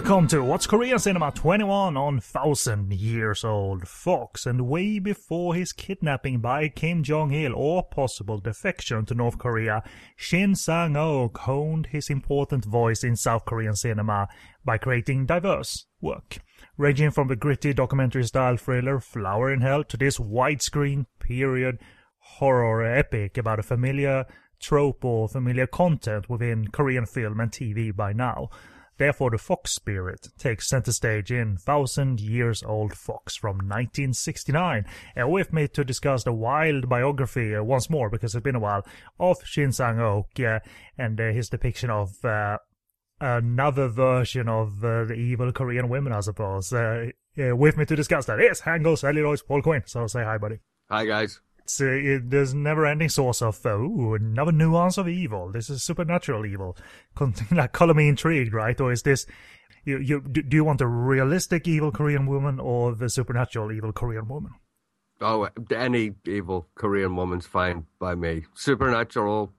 Welcome to What's Korean Cinema 21 on Thousand Years Old Fox. And way before his kidnapping by Kim Jong il or possible defection to North Korea, Shin Sang ok honed his important voice in South Korean cinema by creating diverse work, ranging from the gritty documentary style thriller Flower in Hell to this widescreen period horror epic about a familiar trope or familiar content within Korean film and TV by now. Therefore, the Fox spirit takes center stage in Thousand Years Old Fox from 1969. And with me to discuss the wild biography uh, once more, because it's been a while, of Shin Sang-ok uh, and uh, his depiction of uh, another version of uh, the evil Korean women, I suppose. Uh, with me to discuss that is Hangul Celluloid Paul Quinn. So say hi, buddy. Hi, guys it's uh, it, there's never-ending source of ooh, another nuance of evil. This is supernatural evil. like, color me intrigued, right? Or is this you you do you want a realistic evil Korean woman or the supernatural evil Korean woman? Oh, any evil Korean woman's fine by me. Supernatural,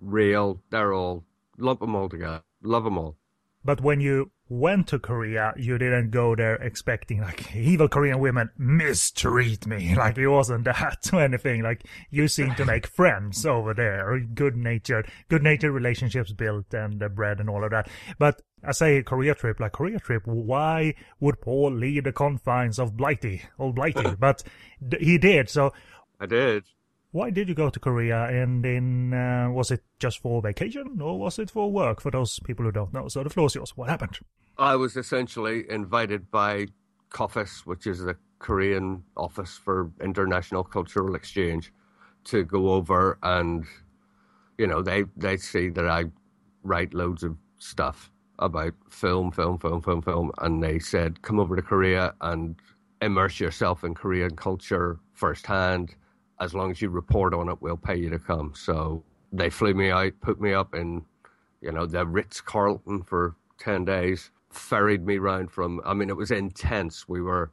real, they're all lump them all together. Love them all. But when you went to Korea, you didn't go there expecting like evil Korean women mistreat me. Like it wasn't that or anything. Like you seem to make friends over there, good natured, good natured relationships built and uh, bread and all of that. But I say Korea trip, like Korea trip, why would Paul leave the confines of Blighty, old Blighty? but he did. So I did. Why did you go to Korea? And in uh, was it just for vacation or was it for work? For those people who don't know, so the floor is yours. What happened? I was essentially invited by KOFICE, which is the Korean Office for International Cultural Exchange, to go over and, you know, they they see that I write loads of stuff about film, film, film, film, film, and they said, come over to Korea and immerse yourself in Korean culture firsthand as long as you report on it, we'll pay you to come. So they flew me out, put me up in, you know, the Ritz Carlton for 10 days, ferried me round from, I mean, it was intense. We were,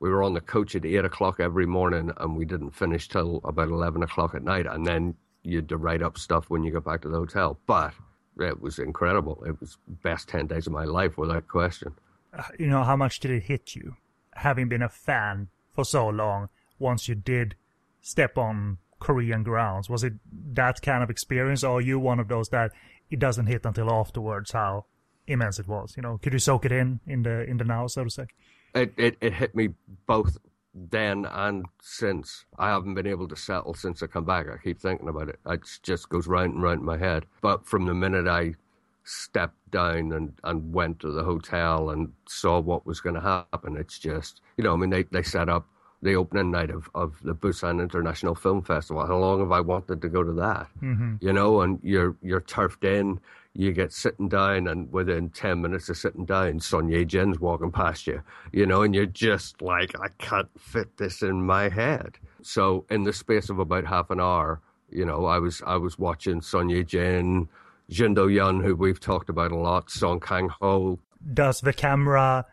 we were on the coach at eight o'clock every morning and we didn't finish till about 11 o'clock at night. And then you had to write up stuff when you got back to the hotel. But it was incredible. It was best 10 days of my life without question. Uh, you know, how much did it hit you having been a fan for so long once you did step on Korean grounds? Was it that kind of experience, or are you one of those that it doesn't hit until afterwards how immense it was? You know, could you soak it in in the in the now, so to say? It it, it hit me both then and since. I haven't been able to settle since I come back. I keep thinking about it. It just goes round and round in my head. But from the minute I stepped down and, and went to the hotel and saw what was going to happen, it's just, you know, I mean, they, they set up the opening night of, of the Busan International Film Festival. How long have I wanted to go to that? Mm-hmm. You know, and you're you're turfed in, you get sitting down, and within ten minutes of sitting down, Son Ye Jin's walking past you. You know, and you're just like, I can't fit this in my head. So in the space of about half an hour, you know, I was I was watching Son Ye Jin, Jeon Do Yeon, who we've talked about a lot, Song Kang Ho. Does the camera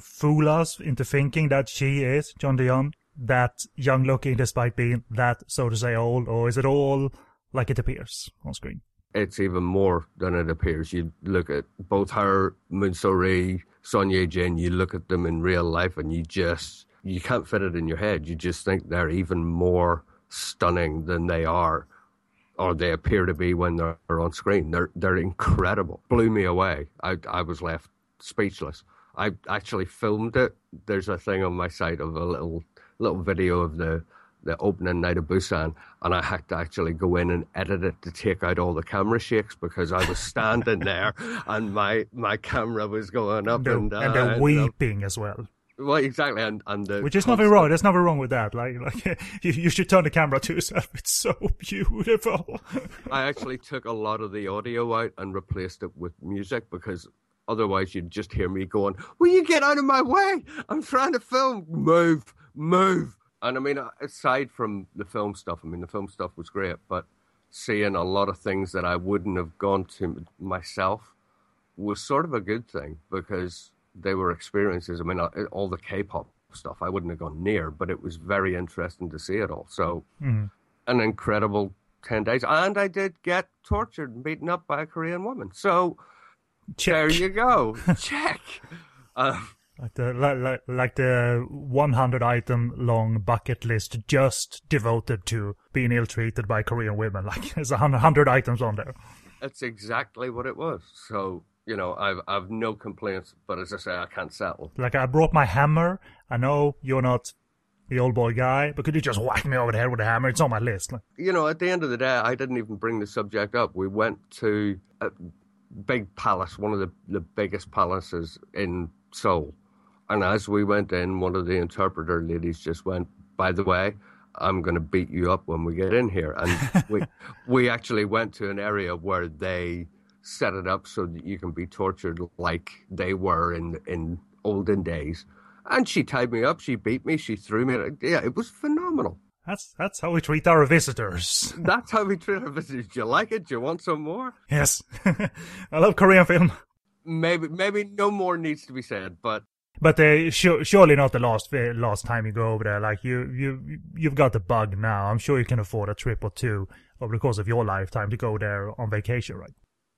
fool us into thinking that she is Jeon Do Yeon, that young looking despite being that, so to say, old, or is it all like it appears on screen? It's even more than it appears. You look at both her, Moon So-ri, Jin, you look at them in real life and you just, you can't fit it in your head. You just think they're even more stunning than they are or they appear to be when they're on screen. They're they're incredible. Blew me away. I I was left speechless. I actually filmed it. There's a thing on my site of a little little video of the the opening night of Busan, and I had to actually go in and edit it to take out all the camera shakes because I was standing there and my my camera was going up and, and, and they're weeping as well. Well, exactly, and and the which is nothing wrong. There's nothing wrong with that. Like, like you, you should turn the camera to yourself. It's so beautiful. I actually took a lot of the audio out and replaced it with music because Otherwise, you'd just hear me going, Will you get out of my way? I'm trying to film. Move, move. And I mean, uh, aside from the film stuff, I mean, the film stuff was great, but seeing a lot of things that I wouldn't have gone to myself was sort of a good thing because they were experiences. I mean, uh, all the K pop stuff I wouldn't have gone near, but it was very interesting to see it all. So, mm-hmm. an incredible 10 days. And I did get tortured and beaten up by a Korean woman. So, Check. There you go. Check. Um, Like the like, like, like the 100 item long bucket list just devoted to being ill treated by Korean women. Like there's a hundred, hundred items on there. that's exactly what it was. So you know, I've I've no complaints, but as I say, I can't settle. Like I brought my hammer. I know you're not the old boy guy, but could you just whack me over the head with a hammer? It's on my list. Like, You know, at the end of the day, I didn't even bring the subject up. We went to a big palace, one of the the biggest palaces in Seoul, and as we went in, one of the interpreter ladies just went, "By the way." I'm going to beat you up when we get in here. And we we actually went to an area where they set it up so that you can be tortured like they were in in olden days. And she tied me up, she beat me, she threw me. Yeah, it was phenomenal. That's that's how we treat our visitors. That's how we treat our visitors. Do you like it? Do you want some more? Yes, I love Korean film, Maybe maybe no more needs to be said, but but uh, su- surely not the last uh, last time you go over there. Like you you you've got the bug now. I'm sure you can afford a trip or two over the course of your lifetime to go there on vacation, right?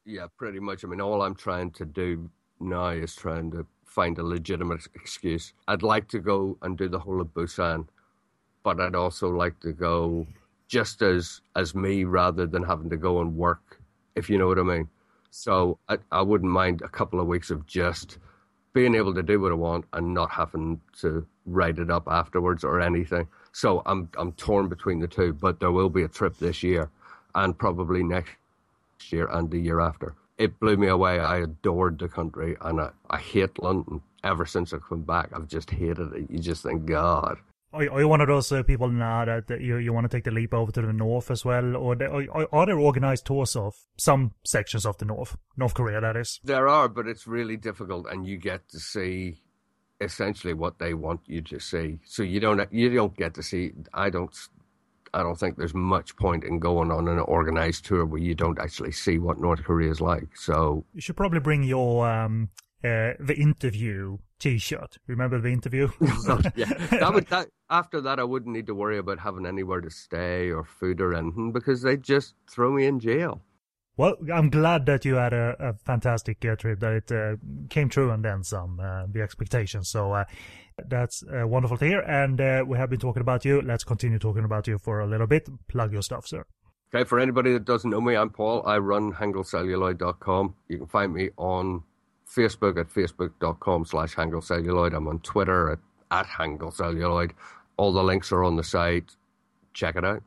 yeah, pretty much. I mean, all I'm trying to do now is trying to find a legitimate excuse. I'd like to go and do the whole of Busan, but I'd also like to go just as as me rather than having to go and work, if you know what I mean. So I, I wouldn't mind a couple of weeks of just being able to do what I want and not having to write it up afterwards or anything. So I'm I'm torn between the two, but there will be a trip this year and probably next year and the year after. It blew me away. I adored the country and I, I hate London. Ever since I've come back, I've just hated it. You just think, God. Are, are you one of those uh, people now that, that you you want to take the leap over to the north as well, or the, are, are there organized tours of some sections of the north, North Korea, that is? There are, but it's really difficult, and you get to see essentially what they want you to see. So you don't you don't get to see. I don't. I don't think there's much point in going on an organized tour where you don't actually see what North Korea is like. So You should probably bring your um uh, the interview T-shirt. Remember the interview? yeah, that would that after that I wouldn't need to worry about having anywhere to stay or food or anything because they'd just throw me in jail. Well, I'm glad that you had a, a fantastic uh, trip, that it uh, came true and then some, uh, the expectations. So uh, that's uh, wonderful to hear. And uh, we have been talking about you. Let's continue talking about you for a little bit. Plug your stuff, sir. Okay, for anybody that doesn't know me, I'm Paul. I run hangulcelluloid.com. You can find me on Facebook at facebook.com slash hangulcelluloid. I'm on Twitter at, at hangulcelluloid. All the links are on the site. Check it out.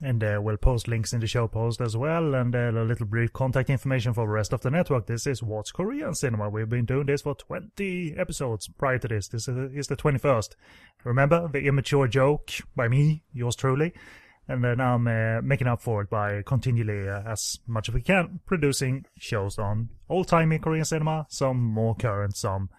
And uh, we'll post links in the show post as well, and uh, a little brief contact information for the rest of the network. This is What's Korean Cinema. We've been doing this for 20 episodes prior to this. This is the 21st. Remember the immature joke by me, yours truly? And then I'm uh, making up for it by continually, uh, as much as we can, producing shows on old-timey Korean cinema, some more current, some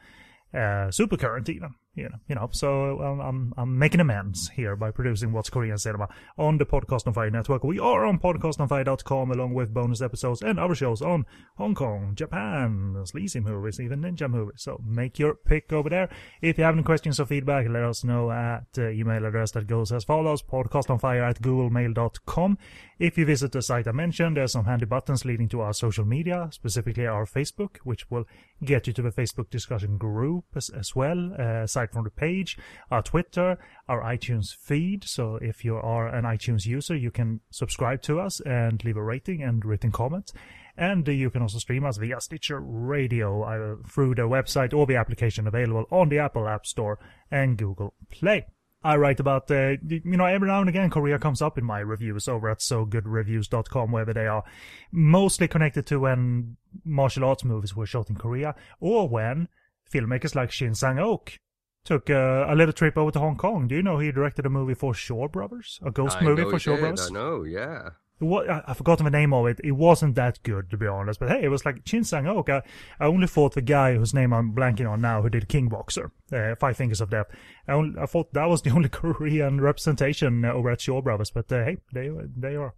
uh, super current even. You know, you know. So I'm I'm making amends here by producing What's Korean Cinema on the Podcast on Fire network. We are on podcastonfire.com along with bonus episodes and other shows on Hong Kong, Japan, sleazy movies, even ninja movies. So make your pick over there. If you have any questions or feedback, let us know at uh, email address that goes as follows: podcastonfire at googlemail.com. If you visit the site I mentioned, there's some handy buttons leading to our social media, specifically our Facebook, which will get you to the Facebook discussion group as, as well, uh, from the page, our Twitter, our iTunes feed. So if you are an iTunes user, you can subscribe to us and leave a rating and written comment. And you can also stream us via Stitcher Radio uh, through the website or the application available on the Apple App Store and Google Play. I write about, uh, you know, every now and again, Korea comes up in my reviews over at sogoodreviews.com, wherever they are mostly connected to when martial arts movies were shot in Korea, or when filmmakers like Shin Sang-ok took uh, a little trip over to Hong Kong. Do you know he directed a movie for Shaw Brothers? A ghost I movie for Shaw did, Brothers? I know, yeah. What I, I forgot the name of it. It wasn't that good, to be honest. But hey, it was like Shin Sang Ok. I, I only thought the guy whose name I'm blanking on now, who did King Boxer, uh, Five Fingers of Death. I, only, I thought that was the only Korean representation uh, over at Shaw Brothers. But uh, hey, they they are.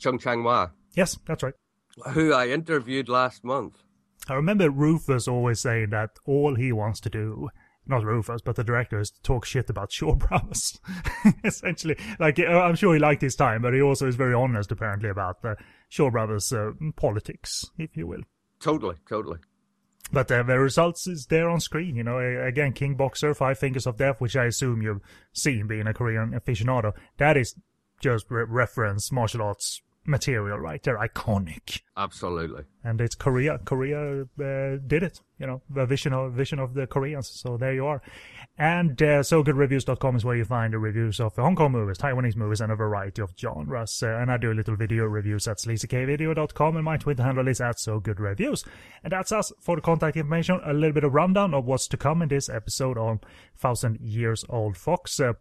Chung Chang Hwa, Yes, that's right. who I interviewed last month. I remember Rufus always saying that all he wants to do, not Rufus, but the director, is to talk shit about Shaw Brothers. Essentially, like uh, I'm sure he liked his time, but he also is very honest, apparently, about the Shaw Brothers uh, politics, if you will. Totally, totally. But uh, the results is there on screen. You know, again, King Boxer, Five Fingers of Death, which I assume you've seen being a Korean aficionado. That is just re- reference martial arts material, right? They're iconic. Absolutely. And it's Korea. Korea uh, did it. You know, the vision of vision of the Koreans. So there you are. And uh, SoGoodReviews.com is where you find the reviews of the Hong Kong movies, Taiwanese movies, and a variety of genres. Uh, and I do little video reviews at sleazykvideo.com, and my Twitter handle is at SoGoodReviews. And that's us for the contact information. A little bit of rundown of what's to come in this episode on Thousand Years Old Fox. Uh,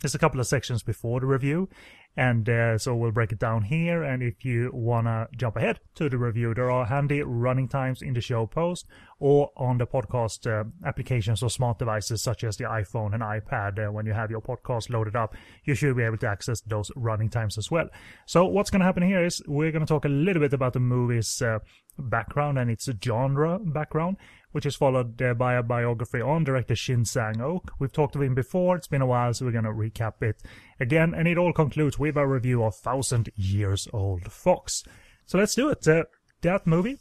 there's a couple of sections before the review, and uh, so we'll break it down here. And if you wanna jump ahead to the review, there are handy running times in the show post or on the podcast uh, applications or smart devices such as the iPhone and iPad. Uh, when you have your podcast loaded up, you should be able to access those running times as well. So what's gonna happen here is we're gonna talk a little bit about the movie's uh, background and its genre background which is followed uh, by a biography on director Shin Sang-ok. We've talked of him before, it's been a while, so we're going to recap it again, and it all concludes with a review of Thousand Years Old Fox. So let's do it. Uh, that movie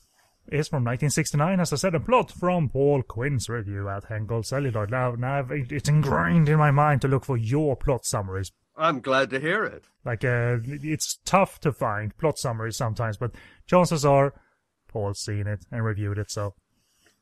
is from 1969, as I said, a plot from Paul Quinn's review at Hangul Celluloid. Now, now it's ingrained in my mind to look for your plot summaries. I'm glad to hear it. Like, uh, it's tough to find plot summaries sometimes, but chances are Paul's seen it and reviewed it, so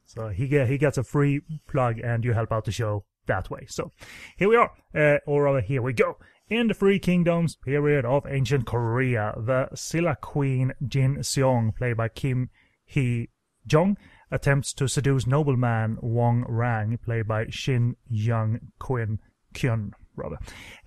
so he get, he gets a free plug and you help out the show that way. So here we are, uh, or rather here we go. In the Three Kingdoms period of ancient Korea, the Silla Queen Jin Seong, played by Kim Hee Jong, attempts to seduce nobleman Wong Rang, played by Shin Young Quin Kyun, rather.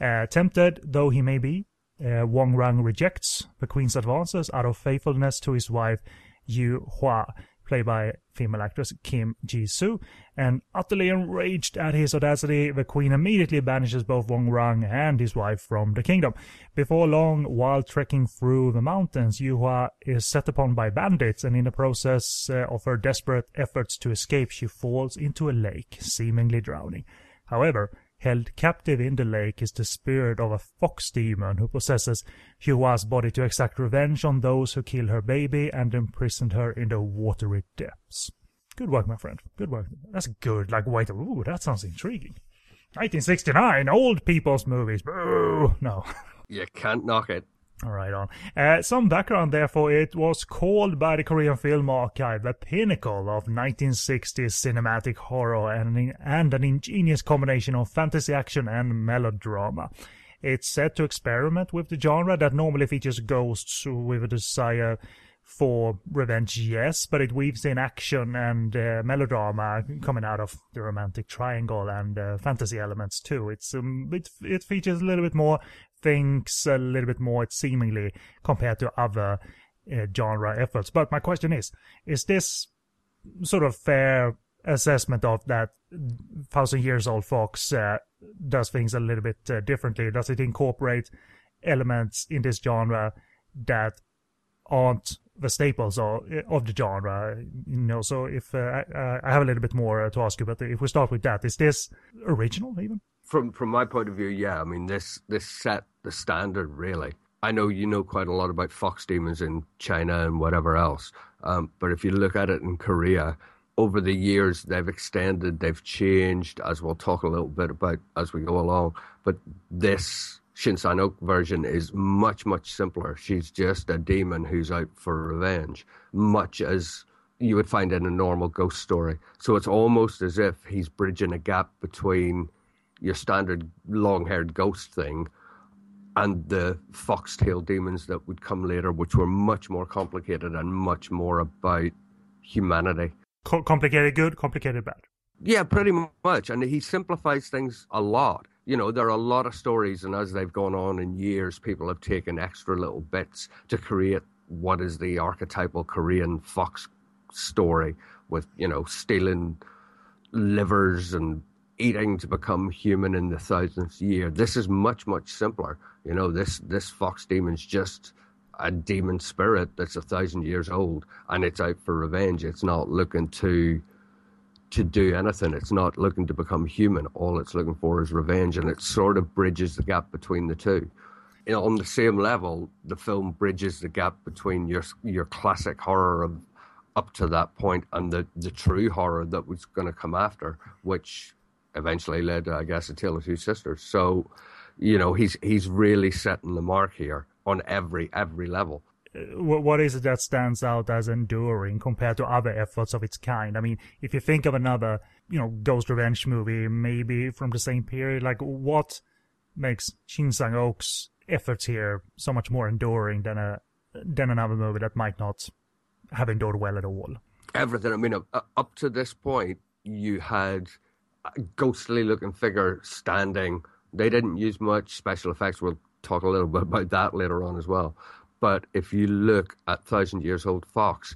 Uh, tempted though he may be, uh, Wong Rang rejects the queen's advances out of faithfulness to his wife Yu Hua, played by female actress Kim Ji-soo, and utterly enraged at his audacity, the queen immediately banishes both Wong Rang and his wife from the kingdom. Before long, while trekking through the mountains, Yuhua is set upon by bandits, and in the process uh, of her desperate efforts to escape, she falls into a lake, seemingly drowning. However, Held captive in the lake is the spirit of a fox demon who possesses Hua's body to exact revenge on those who killed her baby and imprisoned her in the watery depths. Good work, my friend. Good work. That's good. Like, wait, ooh, that sounds intriguing. 1969, old people's movies. Boo! No. You can't knock it. Right, on. Uh, some background, therefore, it was called by the Korean Film Archive the pinnacle of 1960s cinematic horror and, and an ingenious combination of fantasy action and melodrama. It's set to experiment with the genre that normally features ghosts with a desire for revenge, yes, but it weaves in action and uh, melodrama coming out of the romantic triangle and uh, fantasy elements too. It's um, it it features a little bit more thinks a little bit more seemingly compared to other uh, genre efforts. But my question is, is this sort of fair assessment of that thousand years old fox uh, does things a little bit uh, differently? Does it incorporate elements in this genre that aren't the staples of, of the genre? You know, so if uh, I, I have a little bit more to ask you, but if we start with that, is this original even? From from my point of view, yeah. I mean, this this set the standard really. I know you know quite a lot about fox demons in China and whatever else, um, but if you look at it in Korea, over the years they've extended, they've changed, as we'll talk a little bit about as we go along. But this Shin Sang-ok version is much much simpler. She's just a demon who's out for revenge, much as you would find in a normal ghost story. So it's almost as if he's bridging a gap between your standard long haired ghost thing and the foxtail demons that would come later, which were much more complicated and much more about humanity. Co- complicated good, complicated bad. Yeah, pretty much. And he simplifies things a lot. You know, there are a lot of stories, and as they've gone on in years, people have taken extra little bits to create what is the archetypal Korean fox story with, you know, stealing livers and eating to become human in the thousandth year. This is much, much simpler. You know, this, this fox demon's just a demon spirit that's a thousand years old and it's out for revenge. It's not looking to to do anything. It's not looking to become human. All it's looking for is revenge, and it sort of bridges the gap between the two. You know, on the same level, the film bridges the gap between your your classic horror of up to that point and the, the true horror that was going to come after, which eventually led, I guess, to Tale of Two Sisters. So, you know, he's he's really setting the mark here on every every level. Uh, what is it that stands out as enduring compared to other efforts of its kind? I mean, if you think of another, you know, Ghost Revenge movie, maybe from the same period, like what makes Shin Sang-ok's efforts here so much more enduring than a than another movie that might not have endured well at all? Everything. I mean, up to this point, you had a ghostly looking figure standing. They didn't use much special effects. We'll talk a little bit about that later on as well. But if you look at Thousand Years Old Fox,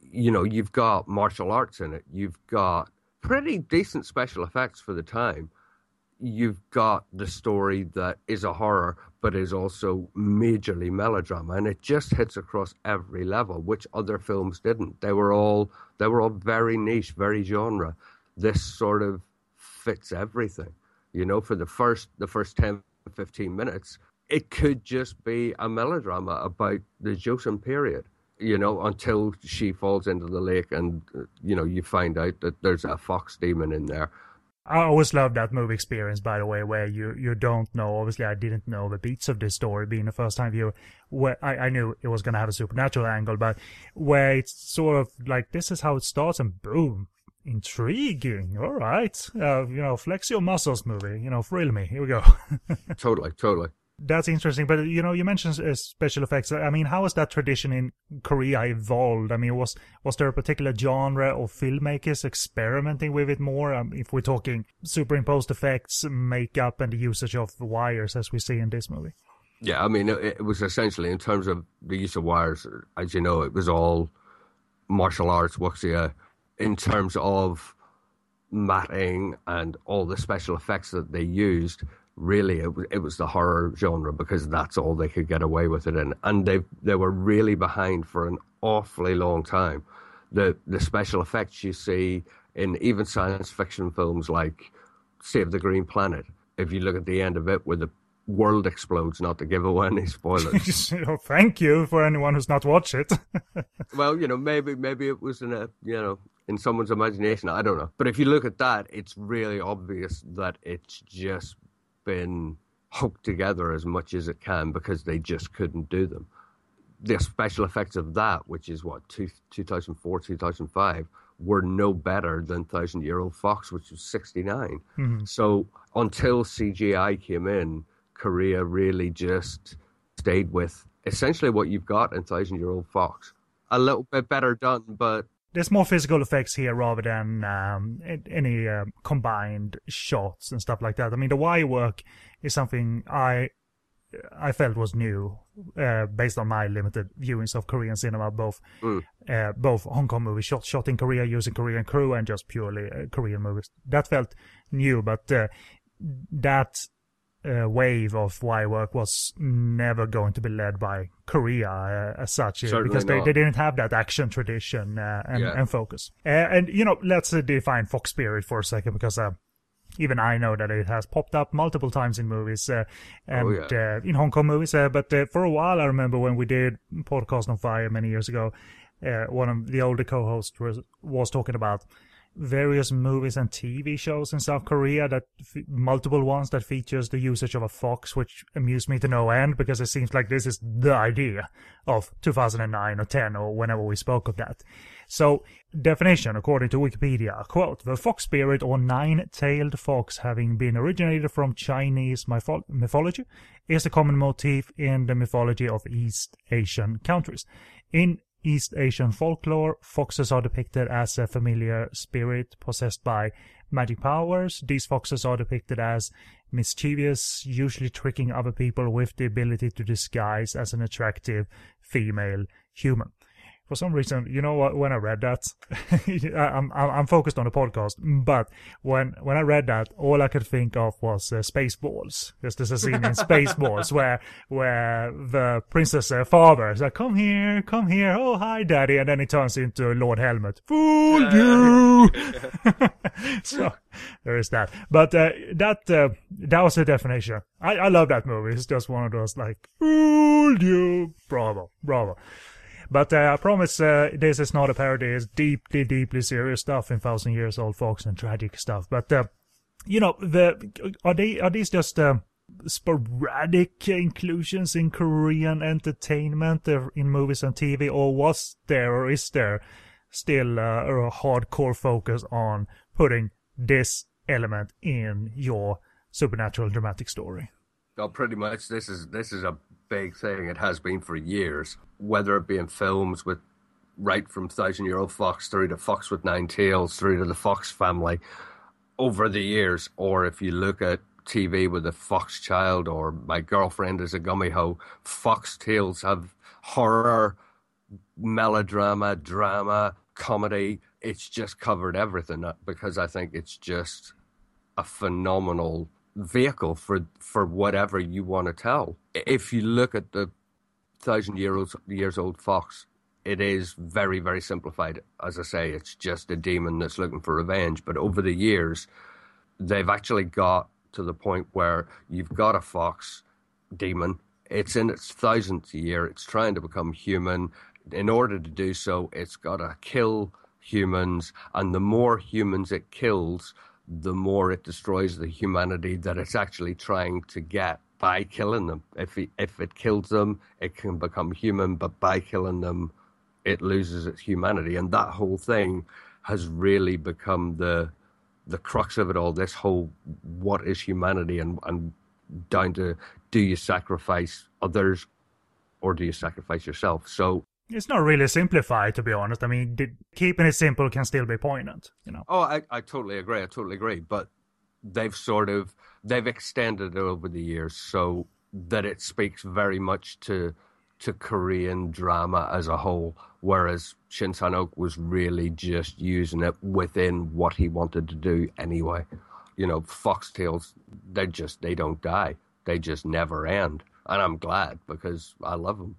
you know, you've got martial arts in it. You've got pretty decent special effects for the time. You've got the story that is a horror, but is also majorly melodrama, and it just hits across every level, which other films didn't. They were all they were all very niche, very genre. This sort of fits everything. You know, for the first the first 10, 15 minutes, it could just be a melodrama about the Joseon period, you know, until she falls into the lake and, uh, you know, you find out that there's a fox demon in there. I always love that movie experience, by the way, where you, you don't know. Obviously, I didn't know the beats of this story being a first time viewer. Where I, I knew it was going to have a supernatural angle, but where it's sort of like this is how it starts, and boom, intriguing. All right, uh, you know, flex your muscles, movie. You know, thrill me. Here we go. totally, totally. That's interesting, but you know, you mentioned uh, special effects. I mean, how has that tradition in Korea evolved? I mean, was was there a particular genre of filmmakers experimenting with it more? Um, if we're talking superimposed effects, makeup, and the usage of wires, as we see in this movie. Yeah, I mean, it, it was essentially in terms of the use of wires. As you know, it was all martial arts, wuxia. In terms of matting and all the special effects that they used, really it was, it was the horror genre because that's all they could get away with it in. And they they were really behind for an awfully long time. The the special effects you see in even science fiction films like Save the Green Planet if you look at the end of it where the world explodes not to give away any spoilers. Oh, thank you for anyone who's not watched it. Well you know maybe maybe it was in a you know in someone's imagination i don't know but if you look at that it's really obvious that it's just been hooked together as much as it can because they just couldn't do them. The special effects of that, which is what, two, 2004, 2005, were no better than Thousand Year Old Fox, which was 69. Mm-hmm. So until CGI came in, Korea really just stayed with essentially what you've got in Thousand Year Old Fox. A little bit better done, but there's more physical effects here rather than um, any uh, combined shots and stuff like that. I mean, the wire work is something I I felt was new uh, based on my limited viewings of Korean cinema, both mm. uh, both Hong Kong movies shot shot in Korea using Korean crew and just purely uh, Korean movies. That felt new, but uh, that uh, wave of wire work was never going to be led by Korea uh, as such Certainly because they, they didn't have that action tradition uh, and, yeah. and, focus. Uh, and you know, let's uh, define Fox Spirit for a second because uh, even I know that it has popped up multiple times in movies and oh, yeah. in Hong Kong movies. but for a while, I remember when we did podcast on Fire many years ago, one of the older co-hosts was was talking about various movies and TV shows in South Korea that multiple ones that features the usage of a fox, which amused me to no end because it seems like this is the idea of 2009 or 10 or whenever we spoke of that. So, definition according to Wikipedia, quote, the fox spirit or nine-tailed fox having been originated from Chinese mytho- mythology is a common motif in the mythology of East Asian countries. In East Asian folklore, foxes are depicted as a familiar spirit possessed by magic powers. These foxes are depicted as mischievous, usually tricking other people with the ability to disguise as an attractive female human for some reason, you know what? When I read that, I'm, I'm, focused on the podcast, but when when I read that, all I could think of was uh, Spaceballs. There's this scene in Spaceballs where where the princess uh, father is like, "Come here, come here, oh hi, daddy," and then he turns into Lord Helmet. Fool you. so there is that. But uh, that uh, that was the definition. I I love that movie. It's just one of those like, fool you." Bravo, bravo. But uh, I promise uh, this is not a parody. It's deeply, deeply serious stuff in Thousand Years Old Fox and tragic stuff. But uh, you know, the are they are these just sporadic inclusions in Korean entertainment in movies and TV, or was there or is there still uh, a hardcore focus on putting this element in your supernatural dramatic story? Well, pretty much. This is this is a big thing. It has been for years. Whether it be in films with right from Thousand Year Old Fox through to Fox with Nine Tails through to the Fox family over the years, or if you look at TV with a Fox child or my girlfriend is a Gumiho, Fox Tales have horror, melodrama, drama, comedy. It's just covered everything because I think it's just a phenomenal vehicle for for whatever you want to tell. If you look at the thousand years years old fox, it is very very simplified. As I say, it's just a demon that's looking for revenge. But over the years, they've actually got to the point where you've got a fox demon. It's in its thousandth year. It's trying to become human. In order to do so, it's got to kill humans, and the more humans it kills, the more it destroys the humanity that it's actually trying to get by killing them. If it, if it kills them, it can become human, but by killing them, it loses its humanity. And that whole thing has really become the the crux of it all. This whole what is humanity, and and down to do you sacrifice others or do you sacrifice yourself? So it's not really simplified, to be honest. I mean, keeping it simple can still be poignant, you know. Oh, I, I totally agree. I totally agree. But they've sort of they've extended it over the years so that it speaks very much to to Korean drama as a whole, whereas Shin Sang-ok was really just using it within what he wanted to do anyway. You know, foxtails, they just they don't die. They just never end. And I'm glad because I love them.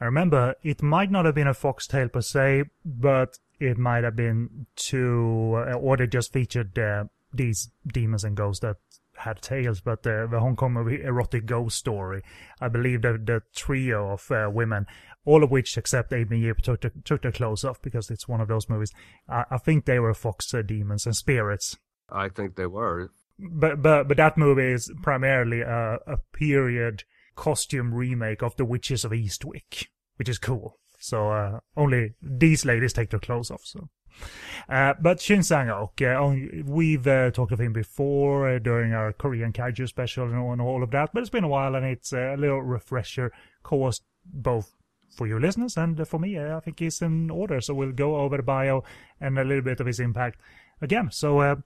I remember it might not have been a foxtail per se, but it might have been two, uh, or they just featured uh, these demons and ghosts that had tails. But uh, the Hong Kong movie Erotic Ghost Story, I believe the the trio of uh, women, all of which except Amy Yip took, the, took their clothes off because it's one of those movies. I, I think they were fox uh, demons and spirits. I think they were. But but but that movie is primarily a, a period costume remake of The Witches of Eastwick, which is cool. So uh, only these ladies take their clothes off. So, uh, but Shin Sang-ok, uh, we've uh, talked of him before uh, during our Korean kaiju special and all of that. But it's been a while, and it's a little refresher course both for your listeners and for me. I think he's in order. So we'll go over the bio and a little bit of his impact again. So uh,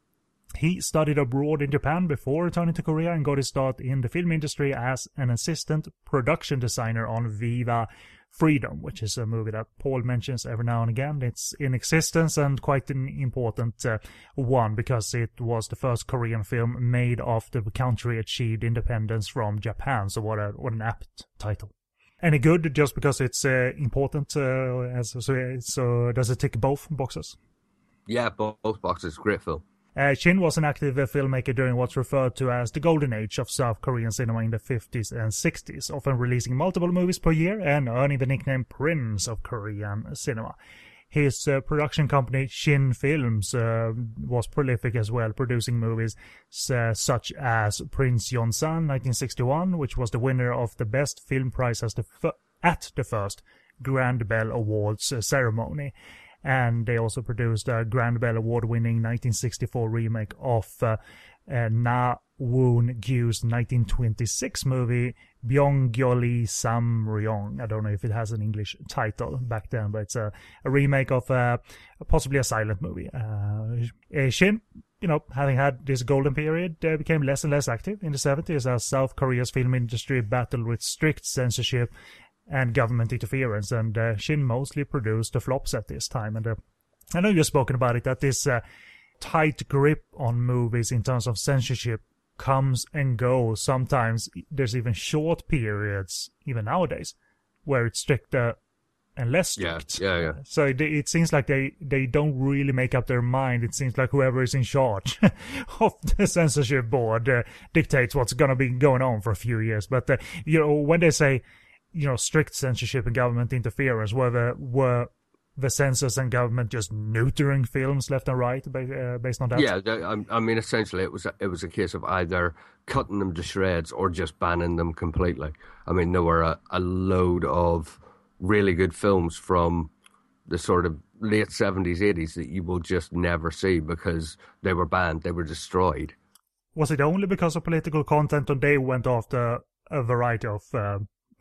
he studied abroad in Japan before returning to Korea and got his start in the film industry as an assistant production designer on Viva Freedom, which is a movie that Paul mentions every now and again. It's in existence and quite an important uh, one because it was the first Korean film made after the country achieved independence from Japan. So what a what an apt title. Any good just because it's uh, important? Uh, as so, so does it tick both boxes? Yeah, both, boxes. Great film. Uh, Shin was an active filmmaker during what's referred to as the golden age of South Korean cinema in the 50s and 60s, often releasing multiple movies per year and earning the nickname Prince of Korean cinema. His uh, production company, Shin Films, uh, was prolific as well, producing movies uh, such as Prince Yonsan, 1961, which was the winner of the Best Film Prize the at the first Grand Bell Awards uh, ceremony and they also produced a Grand Bell Award-winning 1964 remake of uh, uh, Na Woon Gyu's 1926 movie Byong Sam Ryong. I don't know if it has an English title back then, but it's a, a remake of uh, possibly a silent movie. Uh, Shin, you know, having had this golden period, uh, became less and less active in the 70s as South Korea's film industry battled with strict censorship and government interference. And uh, Shin mostly produced the flops at this time. And uh, I know you've spoken about it that this uh, tight grip on movies in terms of censorship comes and goes. Sometimes there's even short periods, even nowadays, where it's stricter and less strict. Yeah, yeah, yeah. So it, it, seems like they, they don't really make up their mind. It seems like whoever is in charge of the censorship board uh, dictates what's going to be going on for a few years. But, uh, you know, when they say you know strict censorship and government interference? Were the were the censors and government just neutering films left and right uh, based on that? Yeah, I mean, essentially, it was a, it was a case of either cutting them to shreds or just banning them completely. I mean, there were a, a load of really good films from the sort of late seventies, eighties that you will just never see because they were banned, they were destroyed. Was it only because of political content, or they went after a variety of uh,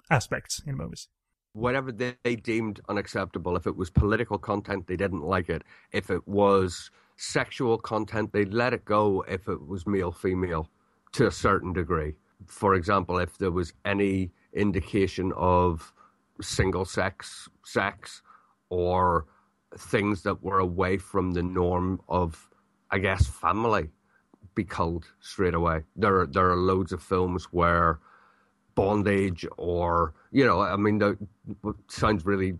aspects in movies? whatever they, deemed unacceptable. If it was political content, they didn't like it. If it was sexual content, they'd let it go if it was male female to a certain degree. For example, if there was any indication of single sex sex or things that were away from the norm of, I guess, family, be culled straight away. There are, there are loads of films where bondage or you know i mean that sounds really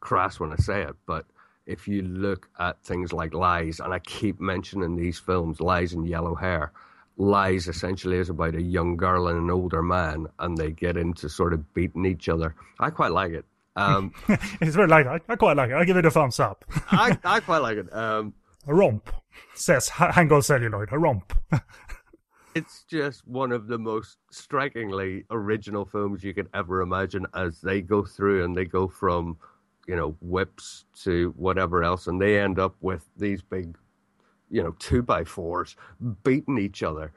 crass when i say it but if you look at things like lies and i keep mentioning these films lies and yellow hair lies essentially is about a young girl and an older man and they get into sort of beating each other. I quite like it. Um, it's very like I, I quite like it. I give it a thumbs up. I, I quite like it. Um, a romp says Hangul Celluloid a romp it's just one of the most strikingly original films you could ever imagine as they go through and they go from you know whips to whatever else and they end up with these big you know two by fours beating each other.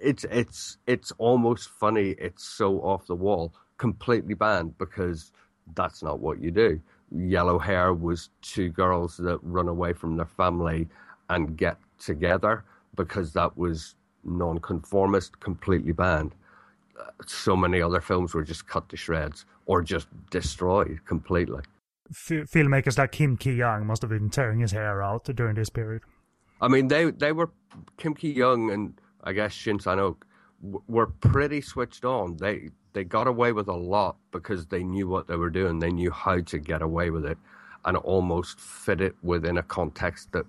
It's it's it's almost funny. It's so off the wall completely banned because that's not what you do. Yellow hair was two girls that run away from their family and get together because that was nonconformist, completely banned. Uh, so many other films were just cut to shreds or just destroyed completely. F- filmmakers like Kim Ki Young must have been tearing his hair out during this period. I mean, they they were Kim Ki Young and I guess Shin Sang Ok were pretty switched on. They they got away with a lot because they knew what they were doing. They knew how to get away with it, and almost fit it within a context that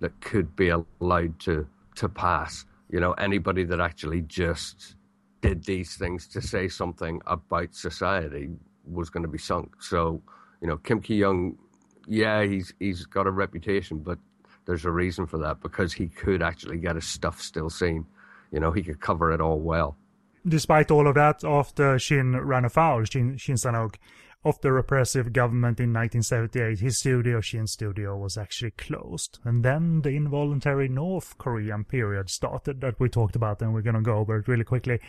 that could be allowed to to pass. You know, anybody that actually just did these things to say something about society was going to be sunk. So, you know, Kim Ki Young, yeah, he's he's got a reputation, but there's a reason for that because he could actually get his stuff still seen. You know, he could cover it all well. Despite all of that, after Shin ran afoul, Shin, Shin Sang-ok, of the repressive government in 1978, his studio, Shin Studio, was actually closed. And then the involuntary North Korean period started that we talked about, and we're going to go over it really quickly.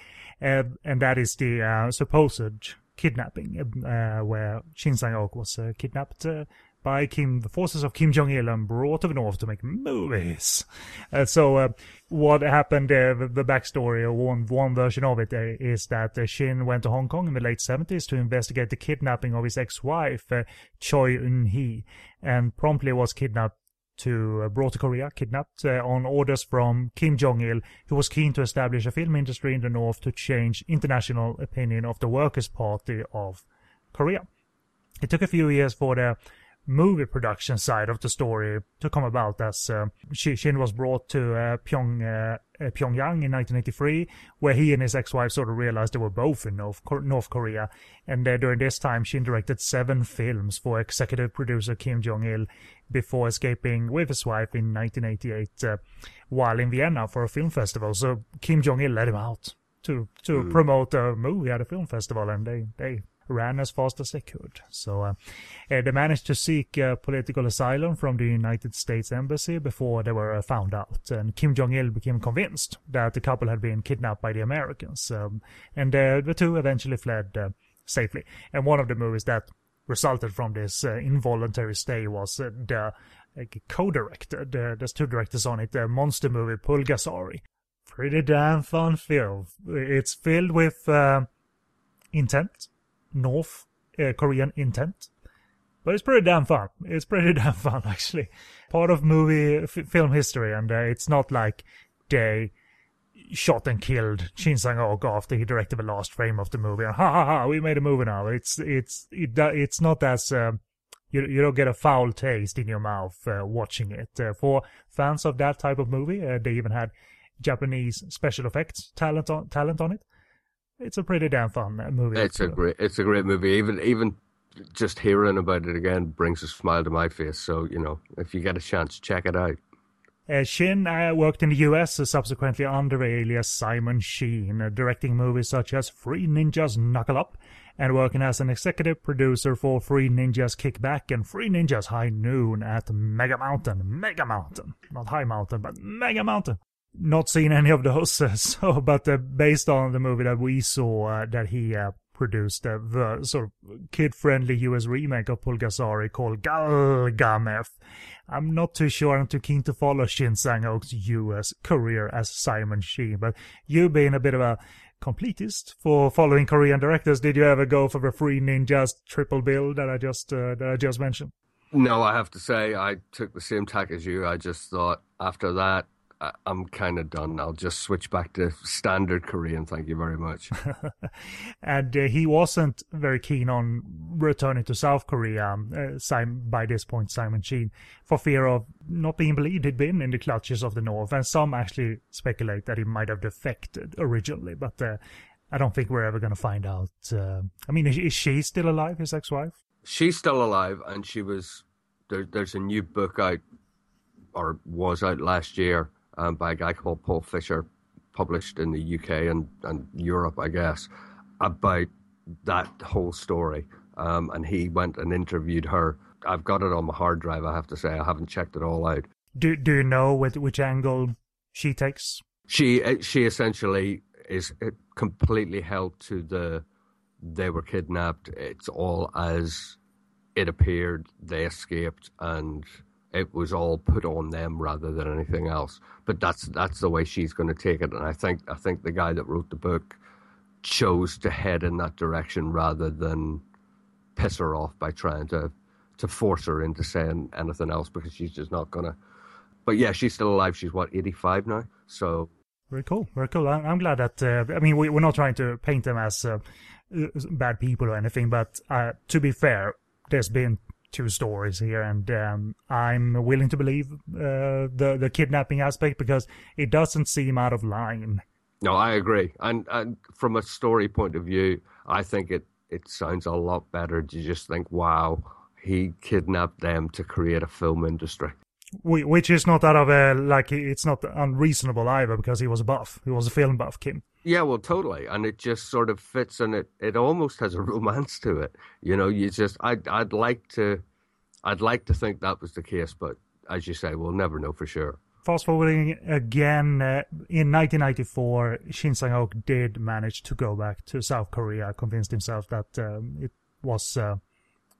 Uh, and that is the uh, supposed kidnapping, uh, where Shin Sang-ok was uh, kidnapped uh, by Kim, the forces of Kim Jong Il, and brought to the north to make movies. Uh, so, uh, what happened? Uh, the, the, backstory, or one one version of it, uh, is that uh, Shin went to Hong Kong in the late seventies to investigate the kidnapping of his ex-wife uh, Choi Eun Hee, and promptly was kidnapped to brought to Korea, kidnapped on orders from Kim Jong Il, who was keen to establish a film industry in the north to change international opinion of the Workers' Party of Korea. It took a few years for the movie production side of the story to come about as uh, Shin was brought to uh, Pyong, uh, uh Pyongyang in 1983, where he and his ex-wife sort of realized they were both in North, North Korea. And uh, during this time, Shin directed seven films for executive producer Kim Jong-il before escaping with his wife in 1988 uh, while in Vienna for a film festival. So Kim Jong-il let him out to to mm. promote a movie at a film festival, and they they ran as fast as they could. So uh, uh, they managed to seek uh, political asylum from the United States Embassy before they were uh, found out. And Kim Jong il became convinced that the couple had been kidnapped by the Americans. Um, and uh, the two eventually fled uh, safely. And one of the movies that resulted from this involuntary stay was the co-director. The, there's two directors on it. The monster movie Pulgasari. Pretty damn fun film. It's filled with intent North uh, Korean intent. But it's pretty damn fun. It's pretty damn fun, actually. Part of movie f- film history, and uh, it's not like they shot and killed Shin Sang-ok after he directed the last frame of the movie. And ha ha ha, we made a movie now. It's it's it, it's not as um, you you don't get a foul taste in your mouth uh, watching it. Uh, for fans of that type of movie, uh, they even had Japanese special effects talent on talent on it. It's a pretty damn fun movie. It's a great, it's a great movie. Even even just hearing about it again brings a smile to my face. So you know, if you get a chance, check it out. Uh, Shin uh, worked in the US uh, subsequently under alias Simon Sheen, uh, directing movies such as Three Ninjas Knuckle Up and working as an executive producer for Three Ninjas Kickback and Three Ninjas High Noon at Mega Mountain. Mega Mountain. Not High Mountain, but Mega Mountain. Not seen any of those, so, but uh, based on the movie that we saw uh, that he produced the sort of kid-friendly US remake of Pulgasari called Galgameth. I'm not too sure I'm too keen to follow Shin Sang-ok's US career as Simon Sheen, but you being a bit of a completist for following Korean directors, did you ever go for the Three Ninjas triple bill that I just uh, that I just mentioned? No, I have to say I took the same tack as you. I just thought after that I'm kind of done. I'll just switch back to standard Korean. Thank you very much. and uh, he wasn't very keen on returning to South Korea. Uh, Simon, by this point, Simon Sheen, for fear of not being believed he'd been in the clutches of the North. And some actually speculate that he might have defected originally, but uh, I don't think we're ever going to find out. Uh, I mean, is, is she still alive? His ex-wife? She's still alive, and she was. There, there's a new book out, or was out last year um, by a guy called Paul Fischer, published in the UK and, and Europe, I guess, about that whole story. Um, and he went and interviewed her. I've got it on my hard drive, I have to say. I haven't checked it all out. Do Do you know with which angle she takes? She uh, she essentially is uh, completely held to the they were kidnapped. It's all as it appeared. They escaped, and it was all put on them rather than anything else. But that's that's the way she's going to take it, and I think I think the guy that wrote the book chose to head in that direction rather than piss her off by trying to to force her into saying anything else because she's just not gonna. But yeah, she's still alive. She's what eighty five now, so. Very cool, very cool. I'm glad that. Uh, I mean, we, are not trying to paint them as uh, bad people or anything, but uh, to be fair, there's been two stories here, and um, I'm willing to believe uh, the the kidnapping aspect because it doesn't seem out of line. No, I agree, and, and from a story point of view, I think it it sounds a lot better to just think, wow, he kidnapped them to create a film industry. Which is not out of a like it's not unreasonable either because he was a buff. He was a film buff, Kim. Yeah, well, totally, and it just sort of fits, and it it almost has a romance to it. You know, you just I'd I'd like to, I'd like to think that was the case, but as you say, we'll never know for sure. Fast forwarding again, uh, in 1994, Shin Sang-ok did manage to go back to South Korea, convinced himself that um, it was uh,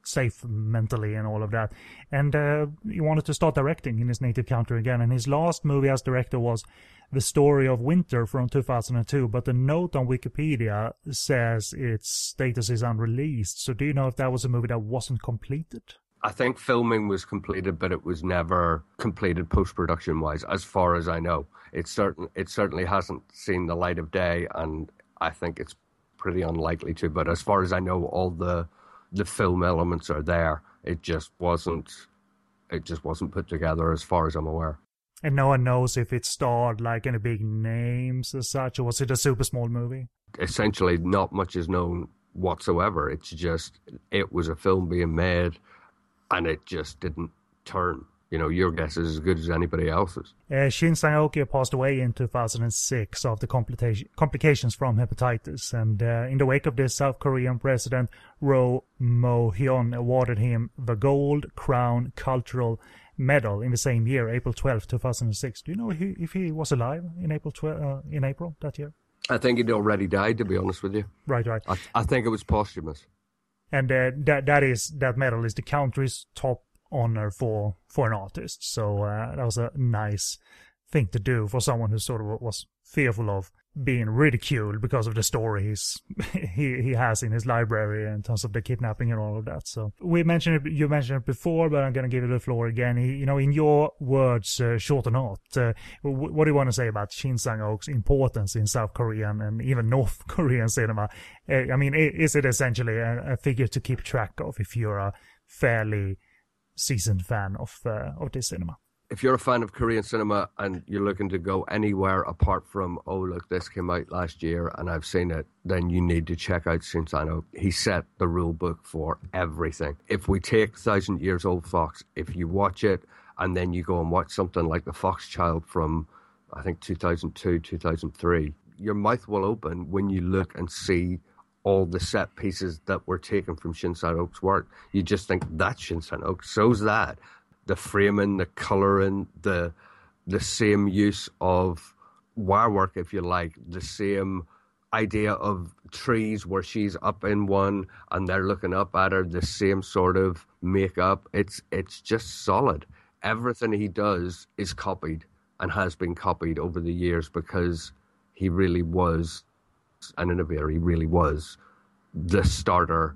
safe mentally and all of that. And uh, he wanted to start directing in his native country again. And his last movie as director was The Story of Winter from 2002. But the note on Wikipedia says its status is unreleased. So do you know if that was a movie that wasn't completed? I think filming was completed, but it was never completed post production wise, as far as I know. It certain it certainly hasn't seen the light of day, and I think it's pretty unlikely to. But as far as I know, all the the film elements are there. It just wasn't it just wasn't put together as far as I'm aware. And no one knows if it starred like any big names as such, or was it a super small movie? Essentially, not much is known whatsoever. It's just it was a film being made, and it just didn't turn. You know, your guess is as good as anybody else's. Uh, Shin Sang-ok passed away in 2006 of the complica- complications from hepatitis, and uh, in the wake of this, South Korean President Roh Moo-hyun awarded him the Gold Crown Cultural Medal in the same year, April 12, 2006. Do you know if he, if he was alive in April 12, uh, in April that year? I think he'd already died, to be honest with you. Right, right. I, I think it was posthumous. And uh, that that is that medal is the country's top honor for for an artist. So uh, that was a nice thing to do for someone who sort of was fearful of being ridiculed because of the stories he he has in his library in terms of the kidnapping and all of that. So we mentioned it, you mentioned it before, but I'm going to give it the floor again. He, you know, in your words, uh, short or not, uh, w- what do you want to say about Shin Sang-ok's importance in South Korean and even North Korean cinema? Uh, I mean, is it essentially a, a figure to keep track of if you're a fairly seasoned fan of uh, of this cinema. if you're a fan of Korean cinema and you're looking to go anywhere apart from, oh, look, this came out last year and I've seen it, then you need to check out Shin Sang-ok. He set the rule book for everything. If we take Thousand Years Old Fox, if you watch it and then you go and watch something like The Fox Child from, I think, 2002, 2003, your mouth will open when you look and see all the set pieces that were taken from Shin Sang-ok's work. You just think that's Shin Sang-ok. So's that the framing, the colouring, the the same use of wire work, if you like, the same idea of trees where she's up in one and they're looking up at her, the same sort of makeup. It's it's just solid. Everything he does is copied and has been copied over the years because he really was an innovator. He really was the starter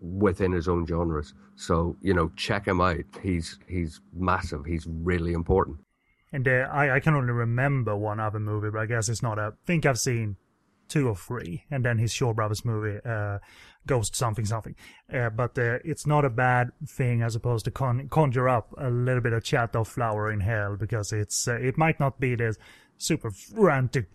within his own genres. So you know, check him out. He's he's massive. He's really important. And uh, I I can only remember one other movie, but I guess it's not a. Think I've seen two or three, and then his Shaw Brothers movie, uh, Ghost something something. Uh, but uh, it's not a bad thing as opposed to con- conjure up a little bit of chat of Flower in Hell because it's uh, it might not be this super frantic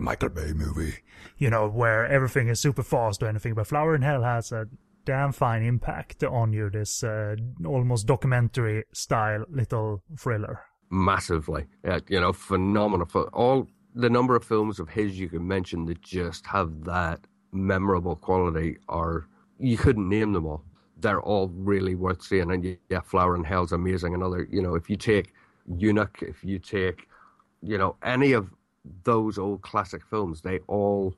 Michael Bay movie, you know, where everything is super fast or anything. But Flower in Hell has a damn fine impact on you. This uh, almost documentary style little thriller. Massively, you know, phenomenal. For all the number of films of his you can mention that just have that memorable quality, are you couldn't name them all. They're all really worth seeing. And yeah, Flower in Hell's amazing. Another, you know, if you take Eunuch, if you take, you know, any of those old classic films, they all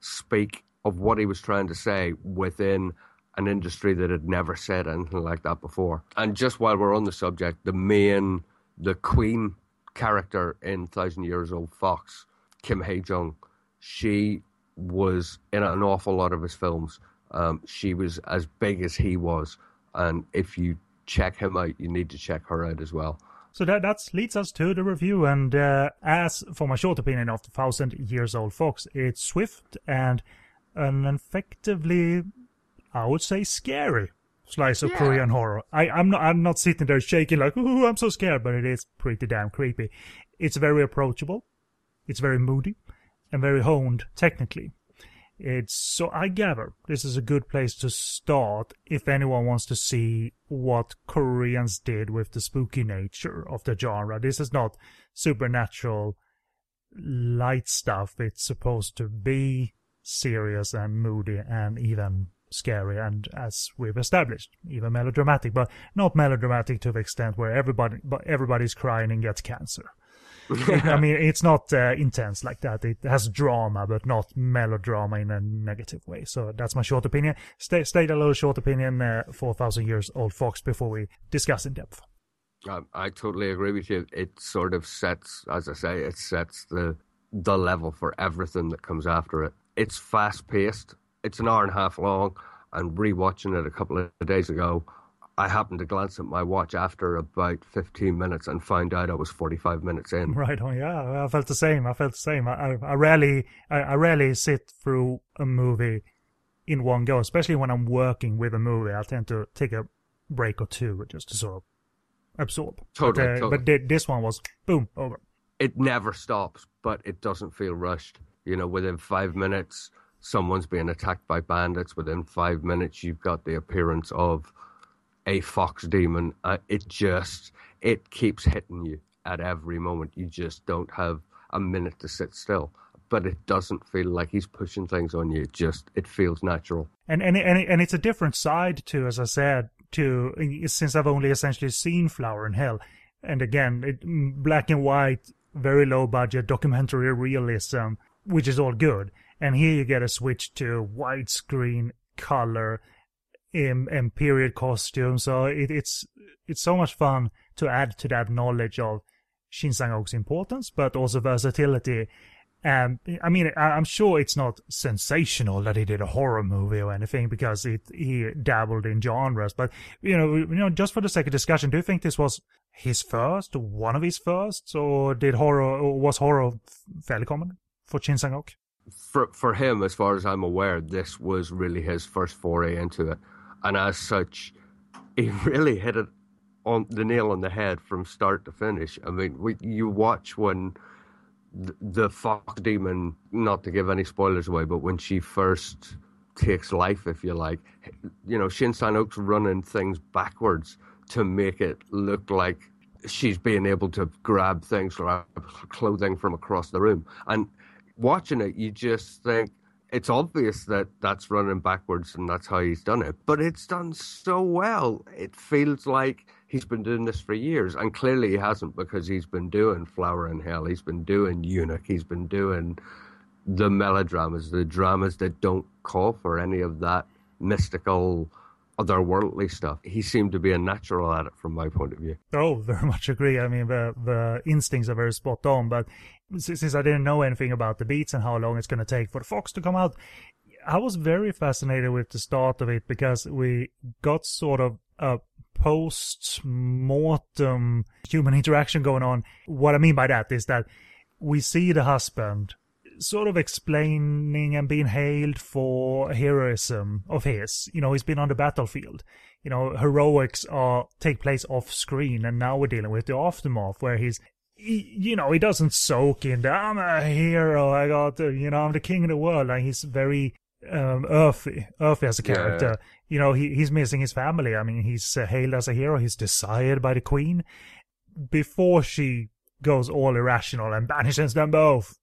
speak of what he was trying to say within an industry that had never said anything like that before. And just while we're on the subject, the main, the queen character in Thousand Years Old Fox, Kim Hae Jung, she was in an awful lot of his films. Um, she was as big as he was, and if you check him out, you need to check her out as well. So that that leads us to the review, and uh, as for my short opinion of the Thousand Years Old Fox, it's swift and an effectively I would say scary slice of yeah. Korean horror. I, I'm not I'm not sitting there shaking like, ooh, I'm so scared, but it is pretty damn creepy. It's very approachable, it's very moody, and very honed technically. It's so I gather this is a good place to start if anyone wants to see what Koreans did with the spooky nature of the genre. This is not supernatural light stuff. It's supposed to be serious and moody and even scary and, as we've established, even melodramatic, but not melodramatic to the extent where everybody, but everybody's crying and gets cancer. I mean, it's not uh, intense like that. It has drama, but not melodrama in a negative way. So that's my short opinion. Stay, stay a little short opinion, uh, 4,000 years old Fox before we discuss in depth. I totally agree with you. It sort of sets, as I say, it sets the the level for everything that comes after it. It's fast paced it's an hour and a half long. And rewatching it a couple of days ago, I happened to glance at my watch after about 15 minutes and found out I was 45 minutes in. Right. Oh, yeah. I felt the same. I felt the same. I, I rarely, I, I rarely sit through a movie in one go, especially when I'm working with a movie. I tend to take a break or two just to sort of absorb. Totally. But, uh, totally. but this one was boom over. It never stops, but it doesn't feel rushed. You know, within five minutes, someone's being attacked by bandits. Within five minutes, you've got the appearance of a fox demon. Uh, it just it keeps hitting you at every moment. You just don't have a minute to sit still. But it doesn't feel like he's pushing things on you. It just it feels natural. And and and, and it's a different side to, as I said, to since I've only essentially seen Flower in Hell, and again, it, black and white, very low budget documentary realism, which is all good and here you get a switch to widescreen color in, period costume. So it, it's it's so much fun to add to that knowledge of Shin Sang-ok's importance, but also versatility. And I mean, I'm sure it's not sensational that he did a horror movie or anything because it, he dabbled in genres. But you know, you know, just for the sake of discussion, do you think this was his first, one of his first, or did horror, or was horror fairly common for Shin Sang-ok? for for him, as far as I'm aware, this was really his first foray into it, and as such, he really hit it on the nail on the head from start to finish. I mean, we, you watch when the, the fox demon, not to give any spoilers away, but when she first takes life, if you like, you know, Shin Sang Ok's running things backwards to make it look like she's being able to grab things, grab clothing from across the room. And watching it, you just think it's obvious that that's running backwards and that's how he's done it. But it's done so well. It feels like he's been doing this for years. And clearly he hasn't because he's been doing Flower in Hell, he's been doing Eunuch, he's been doing the melodramas, the dramas that don't call for any of that mystical otherworldly stuff. He seemed to be a natural at it from my point of view. Oh, very much agree. I mean, the the instincts are very spot on. But since I didn't know anything about the beats and how long it's going to take for the Fox to come out, I was very fascinated with the start of it because we got sort of a post-mortem human interaction going on. What I mean by that is that we see the husband sort of explaining and being hailed for heroism of his. You know, he's been on the battlefield. You know, heroics are take place off screen, and now we're dealing with the aftermath where he's he, you know, he doesn't soak in the, I'm a hero, I got, the, you know, I'm the king of the world. Like, he's very um, earthy, earthy as a character. Yeah. You know, he, he's missing his family. I mean, he's uh, hailed as a hero. He's desired by the queen before she goes all irrational and banishes them both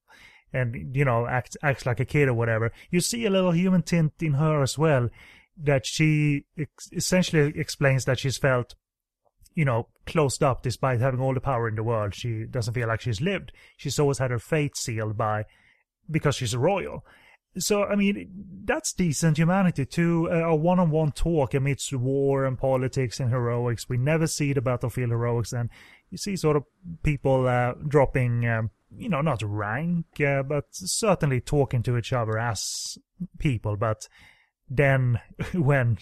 and you know acts acts like a kid or whatever. You see a little human tint in her as well, that she ex- essentially explains that she's felt, you know, closed up despite having all the power in the world. She doesn't feel like she's lived. She's always had her fate sealed by because she's a royal. So I mean, that's decent humanity too. Uh, a one-on-one talk amidst war and politics and heroics. We never see the battlefield heroics, and you see sort of people uh, dropping. Um, you know, not rank, uh, but certainly talking to each other as people. But then when,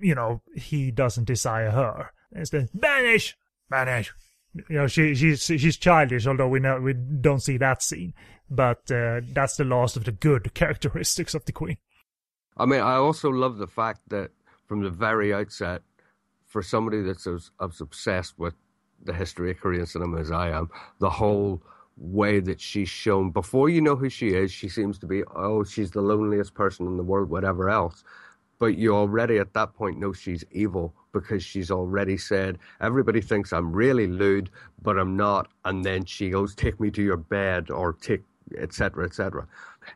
you know, he doesn't desire her, it's the banish, banish. You know, she, she's, she's childish, although we know, we don't see that scene. But, uh, that's the last of the good characteristics of the queen. I mean, I also love the fact that from the very outset, for somebody that's as, as obsessed with the history of Korean cinema as I am, the whole way that she's shown before you know who she is she seems to be oh she's the loneliest person in the world whatever else but you already at that point know she's evil because she's already said everybody thinks i'm really lewd but i'm not and then she goes take me to your bed or take etc etc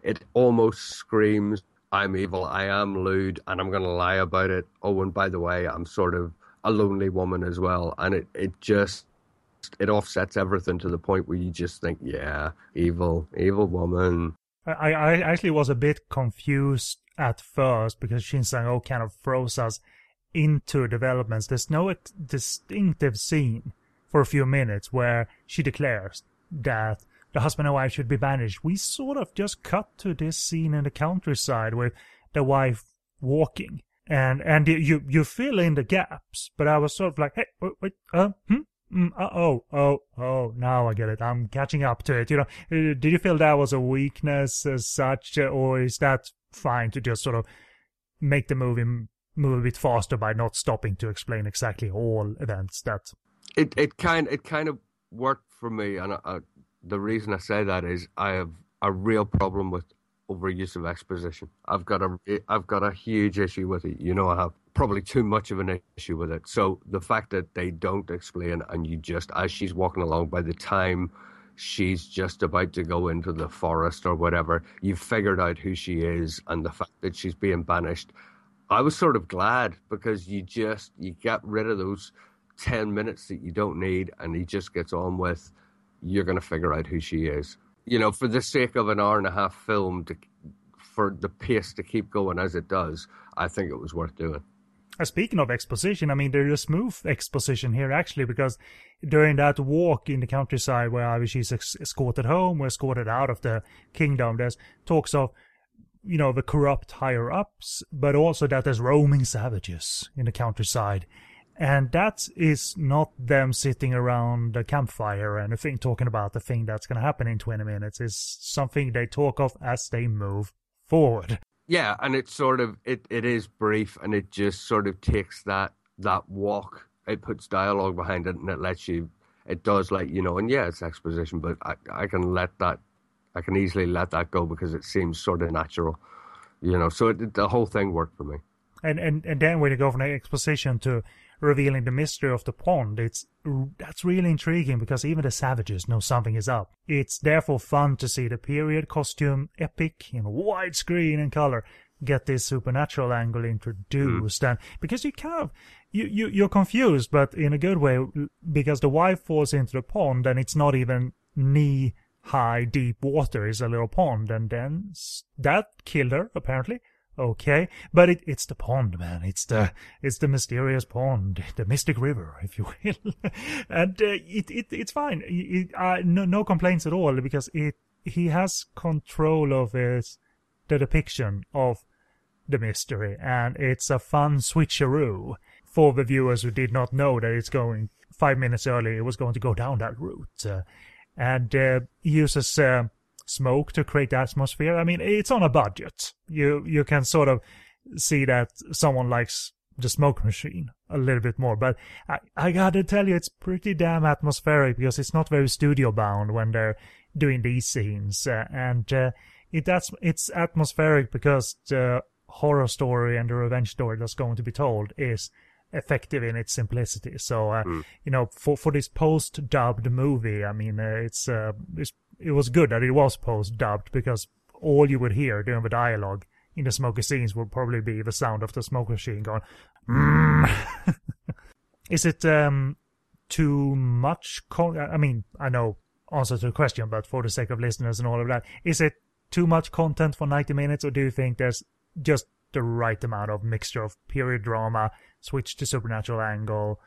it almost screams i'm evil i am lewd and i'm going to lie about it oh and by the way i'm sort of a lonely woman as well and it, it just it offsets everything to the point where you just think, yeah, evil, evil woman. I, I actually was a bit confused at first because Shin Sang-ok kind of throws us into developments. There's no distinctive scene for a few minutes where she declares that the husband and wife should be banished. We sort of just cut to this scene in the countryside with the wife walking. And and you you fill in the gaps, but I was sort of like, hey, wait, wait uh, hmm, Mm, oh, oh, oh, now I get it. I'm catching up to it. You know, uh, did you feel that was a weakness as such, uh, or is that fine to just sort of make the movie move a bit faster by not stopping to explain exactly all events that? It it kind it kind of worked for me, and I, I, the reason I say that is I have a real problem with overuse of exposition. I've got a I've got a huge issue with it. You know, I have probably too much of an issue with it. So the fact that they don't explain and you just as she's walking along by the time she's just about to go into the forest or whatever, you've figured out who she is and the fact that she's being banished. I was sort of glad because you just you get rid of those 10 minutes that you don't need and he just gets on with you're going to figure out who she is you know, for the sake of an hour and a half film, to, for the pace to keep going as it does, I think it was worth doing. Uh, speaking of exposition, I mean, there's smooth exposition here actually, because during that walk in the countryside where she's escorted home, or escorted out of the kingdom, there's talks of, you know, the corrupt higher ups, but also that there's roaming savages in the countryside. And that is not them sitting around a campfire or anything talking about the thing that's going to happen in 20 minutes. It's something they talk of as they move forward. Yeah, and it's sort of it, it is brief and it just sort of takes that that walk it puts dialogue behind it and it lets you it does let you know and yeah it's exposition but I, I can let that I can easily let that go because it seems sort of natural you know so it, the whole thing worked for me and and and then when you go from exposition to revealing the mystery of the pond, it's that's really intriguing because even the savages know something is up. It's therefore fun to see the period costume epic in widescreen and color get this supernatural angle introduced, mm. and because you kind of you, you you're confused, but in a good way because the wife falls into the pond and it's not even knee high deep water; is a little pond, and then that killed her apparently. Okay but it, it's the pond man. It's the it's the mysterious pond the mystic river if you will. And uh, it, it it's fine. It, uh, no, no complaints at all because it he has control of his the depiction of the mystery and it's a fun switcheroo. For the viewers who did not know that it's going five minutes early it was going to go down that route uh, and uh, uses uh, smoke to create atmosphere. I mean, it's on a budget. You you can sort of see that someone likes the smoke machine a little bit more. But I, I gotta tell you, it's pretty damn atmospheric because it's not very studio bound when they're doing these scenes, uh, and uh, it that's it's atmospheric because the horror story and the revenge story that's going to be told is effective in its simplicity. So, uh, mm. you know, for for this post dubbed movie, I mean, uh, it's uh, it's it was good that it was post dubbed because all you would hear during the dialogue in the smoky scenes would probably be the sound of the smoke machine going. Mm. Is it um, too much? Con- I mean, I know answer to the question, but for the sake of listeners and all of that, is it too much content for 90 minutes, or do you think there's just the right amount of mixture of period drama, switch to supernatural angle,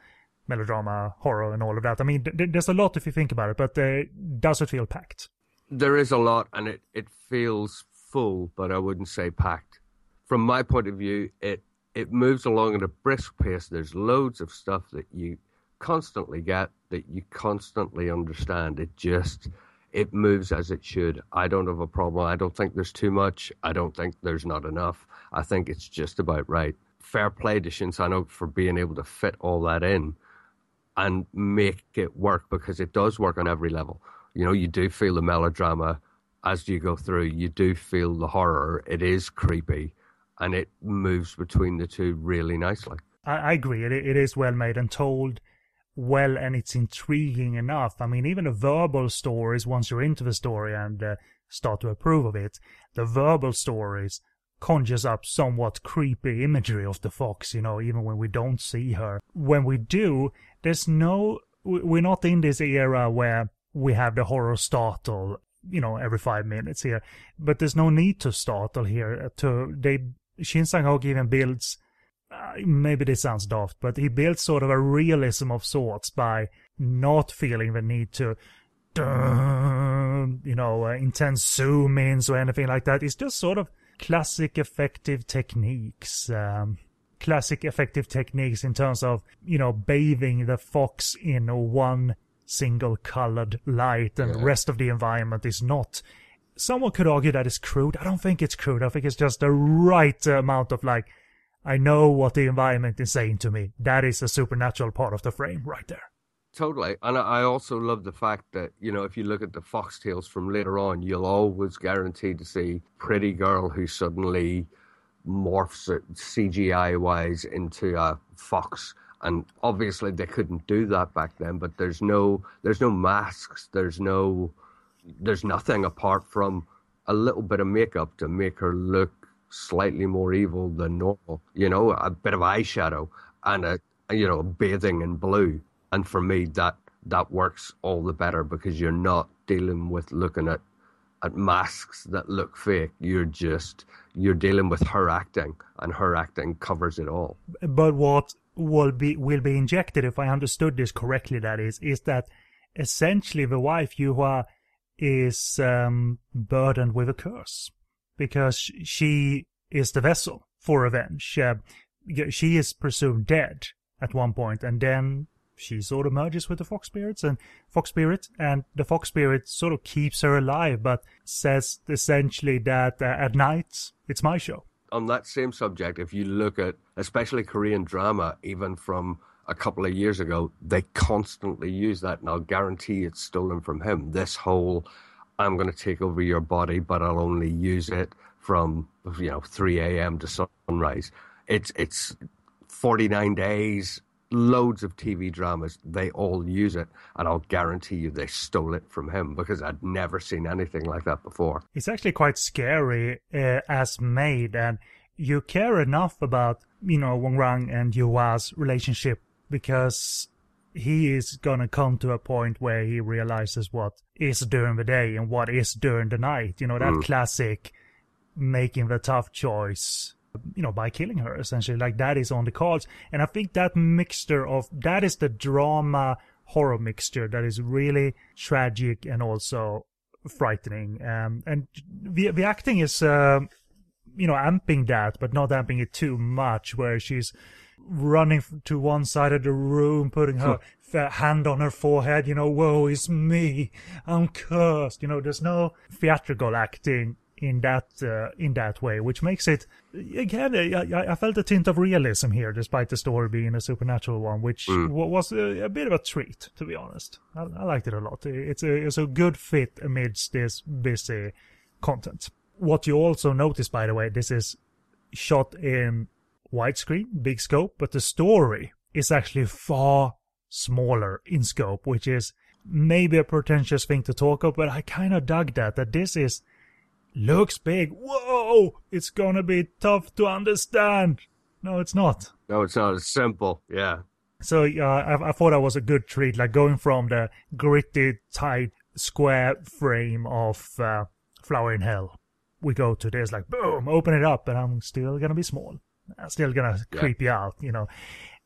melodrama, horror, and all of that. I mean, th- there's a lot if you think about it, but uh, does it feel packed? There is a lot, and it, it feels full, but I wouldn't say packed. From my point of view, it it moves along at a brisk pace. There's loads of stuff that you constantly get that you constantly understand. It just it moves as it should. I don't have a problem. I don't think there's too much. I don't think there's not enough. I think it's just about right. Fair play to Shin Sang-ok for being able to fit all that in and make it work because it does work on every level. You know, you do feel the melodrama as you go through, you do feel the horror. It is creepy and it moves between the two really nicely. I, I agree. It, it is well made and told well, and it's intriguing enough. I mean, even the verbal stories, once you're into the story and uh, start to approve of it, the verbal stories conjures up somewhat creepy imagery of the fox, you know, even when we don't see her. When we do, there's no, we're not in this era where we have the horror startle, you know, every five minutes here, but there's no need to startle here. To they, Shin Sang-ok even builds, uh, maybe this sounds daft, but he builds sort of a realism of sorts by not feeling the need to you know, uh, intense zoom ins or anything like that. It's just sort of classic effective techniques. Um, classic effective techniques in terms of, you know, bathing the fox in one single colored light and yeah. the rest of the environment is not. Someone could argue that it's crude. I don't think it's crude. I think it's just the right amount of like, I know what the environment is saying to me. That is a supernatural part of the frame right there. Totally. And I also love the fact that, you know, if you look at the foxtails from later on, you'll always guarantee to see pretty girl who suddenly morphs it CGI wise into a fox. And obviously they couldn't do that back then, but there's no there's no masks, there's no there's nothing apart from a little bit of makeup to make her look slightly more evil than normal. You know, a bit of eyeshadow and a you know, bathing in blue and for me that that works all the better because you're not dealing with looking at at masks that look fake. You're just you're dealing with her acting and her acting covers it all. But what will be will be injected if i understood this correctly that is is that essentially the wife yuhua is um, burdened with a curse because she is the vessel for revenge. Uh, she is presumed dead at one point and then she sort of merges with the fox spirits and fox spirit and the fox spirit sort of keeps her alive but says essentially that uh, at night it's my show on that same subject if you look at especially korean drama even from a couple of years ago, they constantly use that, and I'll guarantee it's stolen from him. This whole, I'm going to take over your body, but I'll only use it from you know 3 a.m. to sunrise. It's it's 49 days, loads of TV dramas. They all use it, and I'll guarantee you they stole it from him because I'd never seen anything like that before. It's actually quite scary uh, as made, and you care enough about you know Wong Rang and Yuhua's relationship because he is gonna come to a point where he realizes what is during the day and what is during the night. You know that mm. classic making the tough choice you know by killing her essentially. Like that is on the cards. And i think that mixture of that is the drama horror mixture that is really tragic and also frightening. Um, and the the acting is uh, you know amping that but not amping it too much where she's running to one side of the room, putting her hand on her forehead, you know, woe is me, I'm cursed. You know, there's no theatrical acting in that uh, in that way, which makes it again. I, I, felt a tint of realism here, despite the story being a supernatural one, which mm. was a, a, bit of a treat, to be honest. I, I liked it a lot. It's a it's a good fit amidst this busy content. What you also notice, by the way, this is shot in widescreen, big scope, but the story is actually far smaller in scope, which is maybe a pretentious thing to talk of, but I kind of dug that, that this is, looks big. Whoa! It's gonna be tough to understand. No, it's not. No, it's not. It's simple. Yeah. So uh, I, I thought that was a good treat, like going from the gritty, tight, square frame of uh, Flower in Hell. We go to this, like, boom, open it up, and I'm still gonna be small I'm still gonna yeah. creep you out, you know.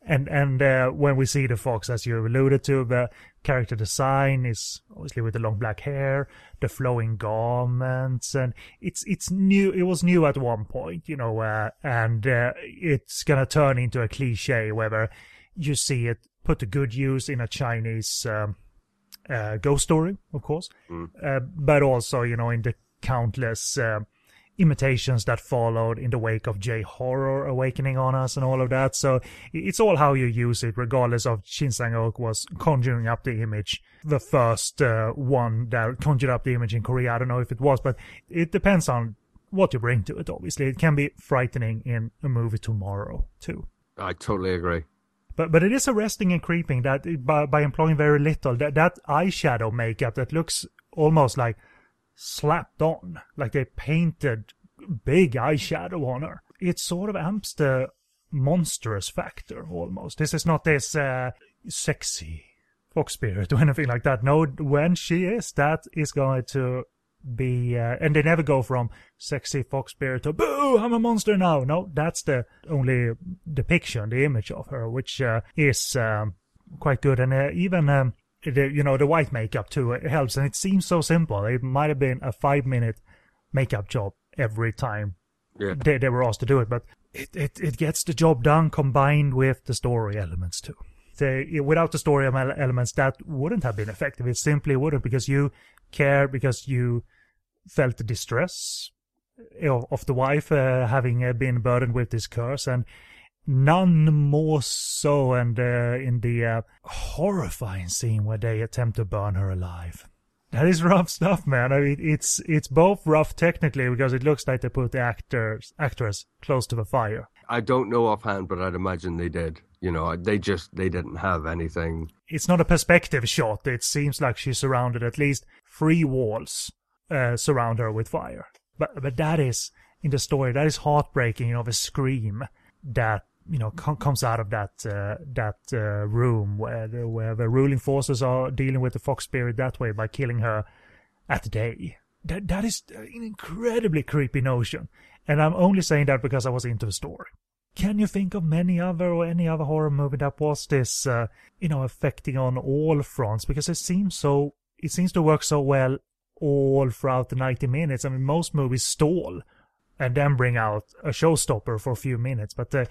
And and uh, when we see the fox, as you alluded to, the character design is obviously with the long black hair, the flowing garments, and it's it's new. It was new at one point, you know, uh, and uh, it's gonna turn into a cliche whether you see it put to good use in a Chinese um, uh, ghost story, of course, mm. Uh, but also you know in the countless uh, imitations that followed in the wake of J horror awakening on us and all of that. So it's all how you use it, regardless of Shin Sang-ok was conjuring up the image, the first uh, one that conjured up the image in Korea. I don't know if it was, but it depends on what you bring to it. Obviously, it can be frightening in a movie tomorrow too. I totally agree. But but it is arresting and creeping that by by employing very little that that eyeshadow makeup that looks almost like slapped on, like they painted big eyeshadow on her. It sort of amps the monstrous factor almost. This is not this uh, sexy fox spirit or anything like that. No, when she is, that is going to be, uh, and they never go from sexy fox spirit to boo, I'm a monster now. No, that's the only depiction, the image of her, which uh, is um, quite good. And uh, even um, the, you know, the white makeup too it helps. And it seems so simple. It might have been a five minute makeup job every time yeah. they, they were asked to do it, but it, it, it gets the job done combined with the story elements too. They, without the story elements, that wouldn't have been effective. It simply wouldn't because you care, because you felt the distress of, of the wife uh, having uh, been burdened with this curse, and none more so and uh, in the uh, horrifying scene where they attempt to burn her alive. That is rough stuff, man. I mean, it's it's both rough technically because it looks like they put the actors actress close to the fire. I don't know offhand, but I'd imagine they did. You know, they just they didn't have anything. It's not a perspective shot. It seems like she's surrounded at least three walls uh, surround her with fire. But but that is in the story that is heartbreaking. You know, the scream that you know com- comes out of that uh, that uh, room where the, where the ruling forces are dealing with the fox spirit that way by killing her at day. That that is an incredibly creepy notion, and I'm only saying that because I was into the story. Can you think of many other or any other horror movie that was this, uh, you know, affecting on all fronts? Because it seems so, it seems to work so well all throughout the 90 minutes. I mean, most movies stall and then bring out a showstopper for a few minutes, but uh,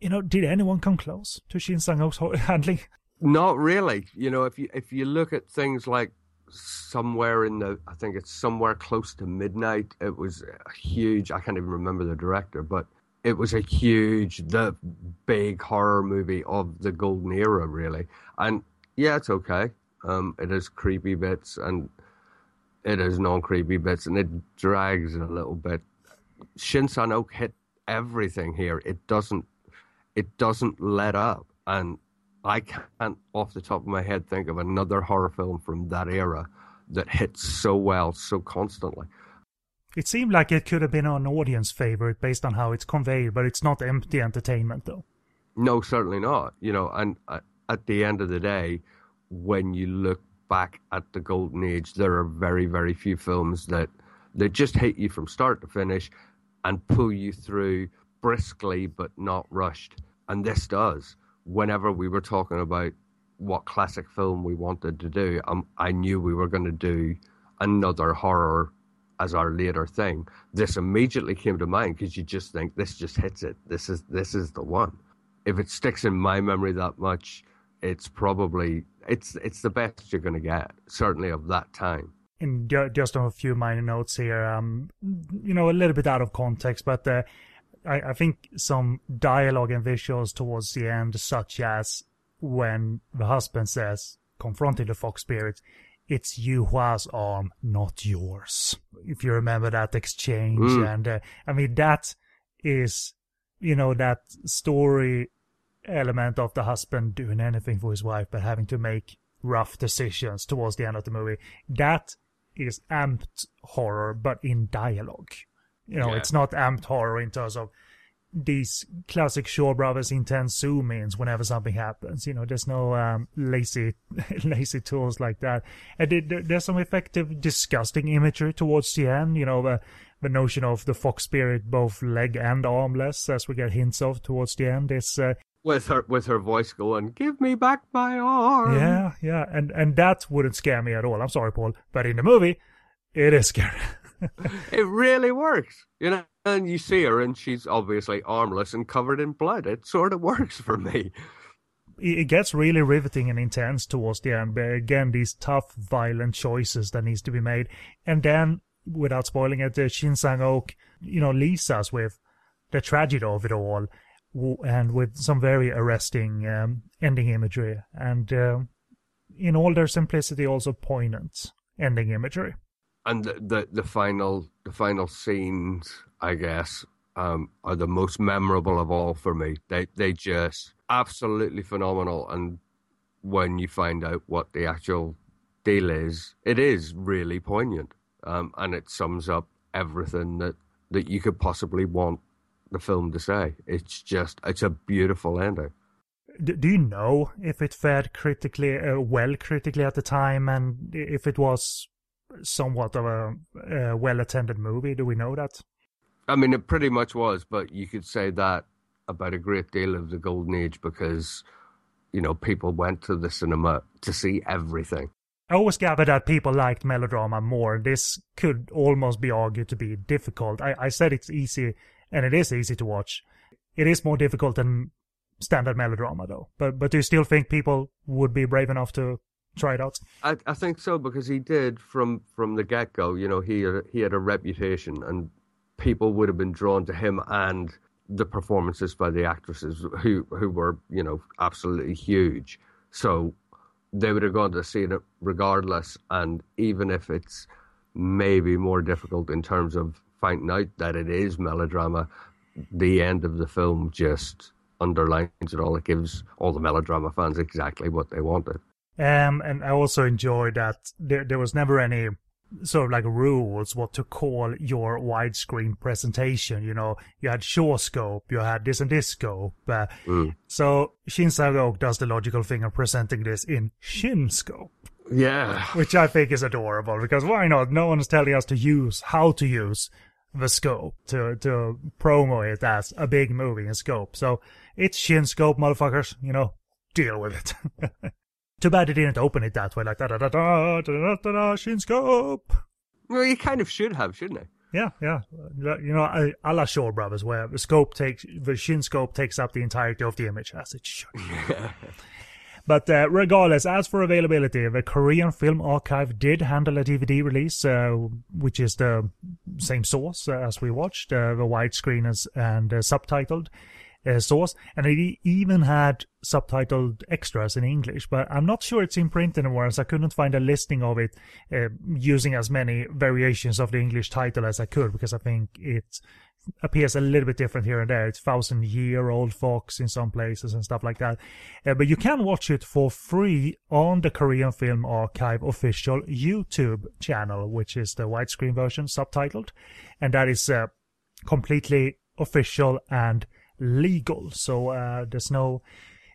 you know, did anyone come close to Shin Sang-ok's handling? Not really. You know, if you if you look at things like somewhere in the, I think it's somewhere close to midnight. It was a huge. I can't even remember the director, but it was a huge, the big horror movie of the golden era, really. And yeah, it's okay. Um, it has creepy bits and it has non-creepy bits, and it drags a little bit. Shin hit everything here. It doesn't, it doesn't let up, and I can't, off the top of my head, think of another horror film from that era that hits so well, so constantly. It seemed like it could have been an audience favorite based on how it's conveyed, but it's not empty entertainment, though. No, certainly not. You know, and uh, at the end of the day, when you look back at the golden age, there are very, very few films that that just hit you from start to finish and pull you through briskly but not rushed. And this does. Whenever we were talking about what classic film we wanted to do, um, I knew we were going to do another horror as our later thing. This immediately came to mind because you just think this just hits it. This is this is the one. If it sticks in my memory that much, it's probably it's it's the best you're going to get, certainly of that time. And just a few minor notes here, um, you know, a little bit out of context, but uh, I, I think some dialogue and visuals towards the end, such as when the husband says, confronting the fox spirit, it's Yuhua's arm, not yours. If you remember that exchange. Mm. And uh, I mean, that is, you know, that story element of the husband doing anything for his wife, but having to make rough decisions towards the end of the movie. That is amped horror, but in dialogue. You know, yeah. it's not amped horror in terms of these classic Shaw Brothers intense zoom ins whenever something happens. You know, there's no um, lazy, lazy tools like that. And it, there's some effective, disgusting imagery towards the end. You know, the the notion of the fox spirit both leg and armless, as we get hints of towards the end, is uh, with her with her voice going, "Give me back my arm." Yeah, yeah, and and that wouldn't scare me at all. I'm sorry, Paul, but in the movie, it is scary. it really works, you know. And you see her, and she's obviously armless and covered in blood. It sort of works for me. It gets really riveting and intense towards the end. But again, these tough, violent choices that needs to be made, and then, without spoiling it, Shin Sang-ok, you know, leaves us with the tragedy of it all and with some very arresting um, ending imagery, and uh, in all their simplicity, also poignant ending imagery. And the the, the final the final scenes, I guess, um, are the most memorable of all for me. They they just absolutely phenomenal, and when you find out what the actual deal is, it is really poignant, um, and it sums up everything that that you could possibly want the film to say. It's just it's a beautiful ending. Do you know if it fared critically uh, well critically at the time, and if it was somewhat of a, a well attended movie? Do we know that? I mean, it pretty much was, but you could say that about a great deal of the golden age because you know people went to the cinema to see everything. I always gather that people liked melodrama more. This could almost be argued to be difficult. I, I said it's easy and it is easy to watch. It is more difficult than standard melodrama, though. But but do you still think people would be brave enough to try it out? I, I think so because he did from from the get go. You know, he uh, he had a reputation, and people would have been drawn to him and the performances by the actresses who who were you know absolutely huge. So they would have gone to see it regardless, and even if it's maybe more difficult in terms of finding out that it is melodrama, the end of the film just underlines it all. It gives all the melodrama fans exactly what they wanted. Um, and I also enjoyed that there, there was never any sort of like rules what to call your widescreen presentation. You know, you had Shaw scope, you had this and this scope. Uh, mm. So Shin Sang-ok does the logical thing of presenting this in Shin scope. Yeah. Which I think is adorable because why not? No one is telling us to use, how to use the scope to to promo it as a big movie in scope. So it's Shin scope, motherfuckers. You know, deal with it. Too bad they didn't open it that way, like da da da da da da da Shin scope. Well, you kind of should have, shouldn't it? Yeah, yeah. You know, a la Shaw Brothers, where the scope takes the Shin scope takes up the entirety of the image, as it should. But uh, regardless, as for availability, the Korean Film Archive did handle a DVD release, uh, which is the same source uh, as we watched, uh, the widescreen and uh, subtitled uh, source, and it even had subtitled extras in English. But I'm not sure it's in print anymore, as I couldn't find a listing of it uh, using as many variations of the English title as I could, because I think it appears a little bit different here and there. It's thousand year old fox in some places and stuff like that. Uh, but you can watch it for free on the Korean Film Archive official YouTube channel, which is the widescreen version subtitled. And that is uh, completely official and legal. So uh, there's no,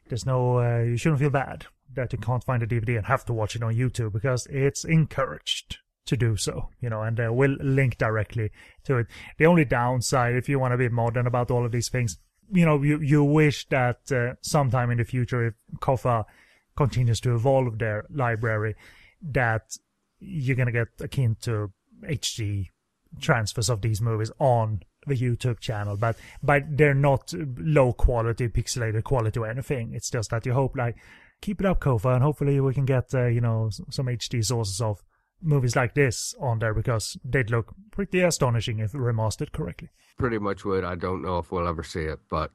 there's no, uh, you shouldn't feel bad that you can't find a DVD and have to watch it on YouTube because it's encouraged to do so, you know, and uh, we'll link directly to it. The only downside, if you want to be modern about all of these things, you know, you, you wish that uh, sometime in the future, if KOFA continues to evolve their library, that you're going to get akin to HD transfers of these movies on the YouTube channel, but but they're not low quality, pixelated quality or anything. It's just that you hope like keep it up, KOFA, and hopefully we can get uh, you know some HD sources of movies like this on there because they'd look pretty astonishing if remastered correctly. Pretty much would. I don't know if we'll ever see it, but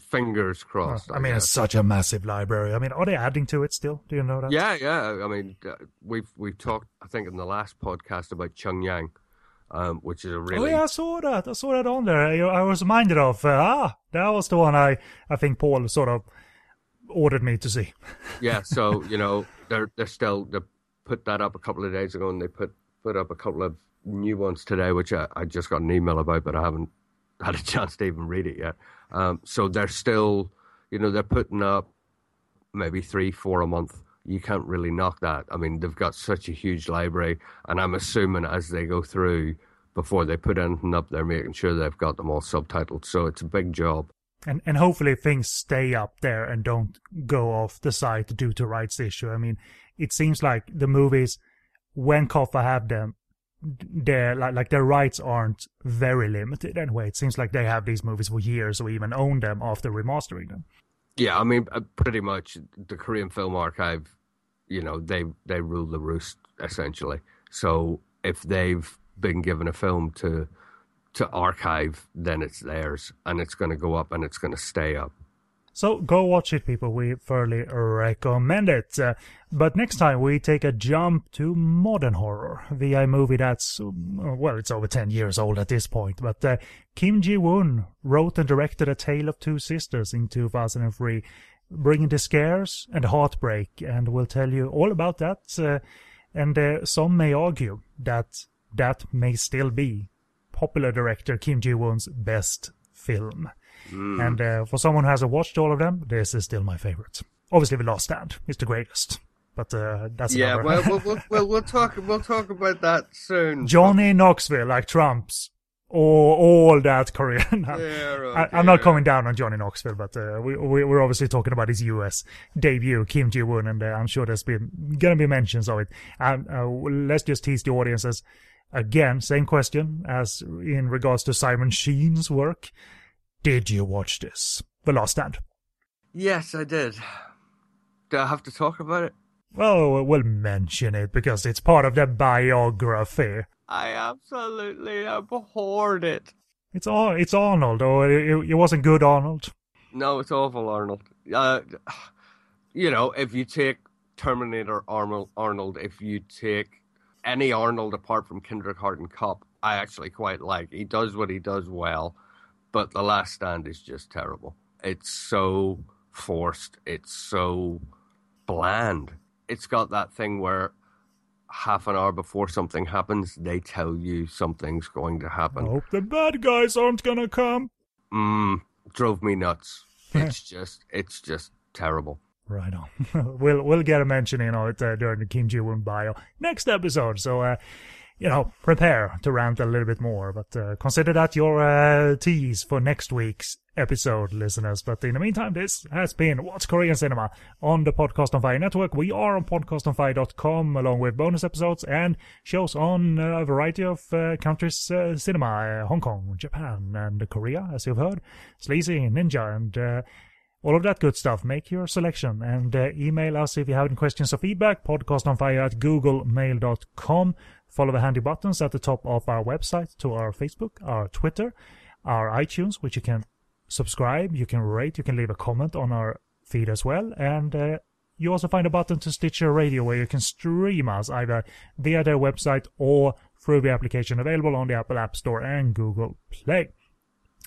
fingers crossed. I, I mean, guess. it's such a massive library. I mean, are they adding to it still? Do you know that? Yeah, yeah. I mean, uh, we've we've talked, I think, in the last podcast about Chunhyang um, which is a really. Oh yeah, I saw that. I saw that on there. I, I was reminded of. Uh, ah, that was the one I I think Paul sort of ordered me to see. yeah, so you know they're they're still they put that up a couple of days ago, and they put put up a couple of new ones today, which I, I just got an email about, but I haven't had a chance to even read it yet. Um, so they're still, you know, they're putting up maybe three, four a month. You can't really knock that. I mean, they've got such a huge library, and I'm assuming as they go through before they put anything up, they're making sure they've got them all subtitled. So it's a big job. And and hopefully things stay up there and don't go off the site due to rights issue. I mean, it seems like the movies, when KOFA have them, their like like their rights aren't very limited anyway. It seems like they have these movies for years or even own them after remastering them. Yeah, I mean, uh, pretty much the Korean Film Archive, you know, they they rule the roost essentially. So if they've been given a film to to archive, then it's theirs and it's going to go up and it's going to stay up. So go watch it, people. We thoroughly recommend it. Uh, but next time we take a jump to modern horror, the movie that's, uh, well, it's over 10 years old at this point. But uh, Kim Ji Woon wrote and directed A Tale of Two Sisters in 2003, bringing the scares and heartbreak. And we'll tell you all about that. Uh, and uh, some may argue that that may still be popular director Kim Ji Woon's best film. Mm. And uh, for someone who hasn't watched all of them, this is still my favorite. Obviously, The Last Stand is the greatest, but uh, that's yeah. well, we'll, we'll, we'll talk we'll talk about that soon. Johnny Knoxville, like Trump's, or all that Korean. I, am not coming down on Johnny Knoxville, but uh, we, we are obviously talking about his U.S. debut, Kim Ji Woon, and uh, I'm sure there's been gonna be mentions of it. Um, uh, let's just tease the audiences again. Same question as in regards to Simon Sheen's work. Did you watch this? The Last Stand. Yes, I did. Do I have to talk about it? Well, we'll mention it because it's part of the biography. I absolutely abhorred it. It's all it's Arnold, or it, it wasn't good Arnold. No, it's awful Arnold. Uh, you know, if you take Terminator Arnold, Arnold, if you take any Arnold apart from Kindergarten Cop, I actually quite like. He does what he does well but The Last Stand is just terrible. It's so forced. It's so bland. It's got that thing where half an hour before something happens, they tell you something's going to happen. I hope the bad guys aren't gonna come. Mm, drove me nuts. it's just, it's just terrible. Right on. we'll we'll get a mention in on it uh, during the Kim Ji Woon bio next episode. So uh, you know, prepare to rant a little bit more. But uh, consider that your uh, tease for next week's episode, listeners. But in the meantime, this has been What's Korean Cinema on the Podcast on Fire network. We are on podcastonfire.com along with bonus episodes and shows on a variety of uh, countries' uh, cinema, uh, Hong Kong, Japan, and Korea, as you've heard, Sleazy, Ninja, and uh, all of that good stuff. Make your selection and uh, email us if you have any questions or feedback. Podcastonfire at googlemail.com. Follow the handy buttons at the top of our website to our Facebook, our Twitter, our iTunes, which you can subscribe, you can rate, you can leave a comment on our feed as well. And uh, you also find a button to Stitcher Radio where you can stream us either via their website or through the application available on the Apple App Store and Google Play.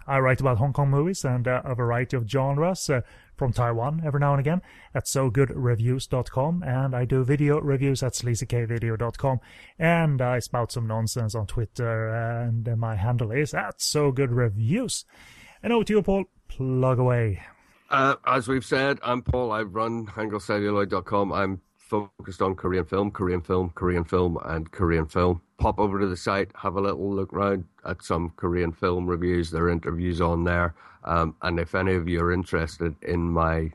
I write about Hong Kong movies and uh, a variety of genres uh, from Taiwan every now and again at sogoodreviews.com and I do video reviews at sleazykvideo.com and I spout some nonsense on Twitter and uh, my handle is at sogoodreviews. And over to you, Paul. Plug away. Uh, as we've said, I'm Paul. I run hangulcelluloid.com. I'm focused on Korean film, Korean film, Korean film, and Korean film. Pop over to the site, have a little look around at some Korean film reviews. There are interviews on there. Um, and if any of you are interested in my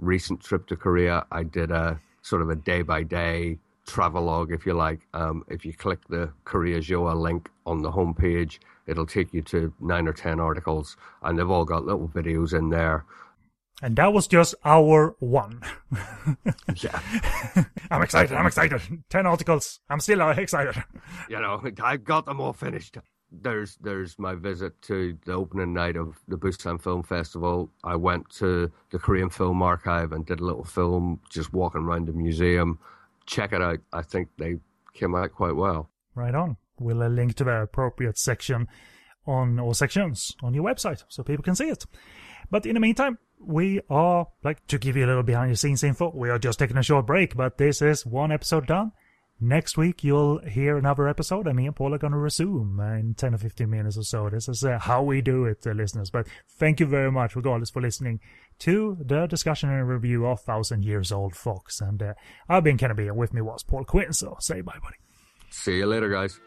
recent trip to Korea, I did a sort of a day by day travelogue, if you like. Um, if you click the Korea Joa link on the homepage, it'll take you to nine or ten articles, and they've all got little videos in there and that was just hour one. yeah. I'm excited. I'm excited. 10 articles. I'm still excited. You know, I got them all finished. There's there's my visit to the opening night of the Busan Film Festival. I went to the Korean Film Archive and did a little film just walking around the museum. Check it out. I think they came out quite well. Right on. We'll uh, link to the appropriate section on all sections on your website so people can see it. But in the meantime, we are, like, to give you a little behind the scenes info, we are just taking a short break, but this is one episode done. Next week, you'll hear another episode, and me and Paul are going to resume in 10 or 15 minutes or so. This is uh, how we do it, uh, listeners. But thank you very much, regardless, for listening to the discussion and review of Thousand Years Old Fox. And uh, I've been Kenny B, and with me was Paul Quinn, so say bye, buddy. See you later, guys.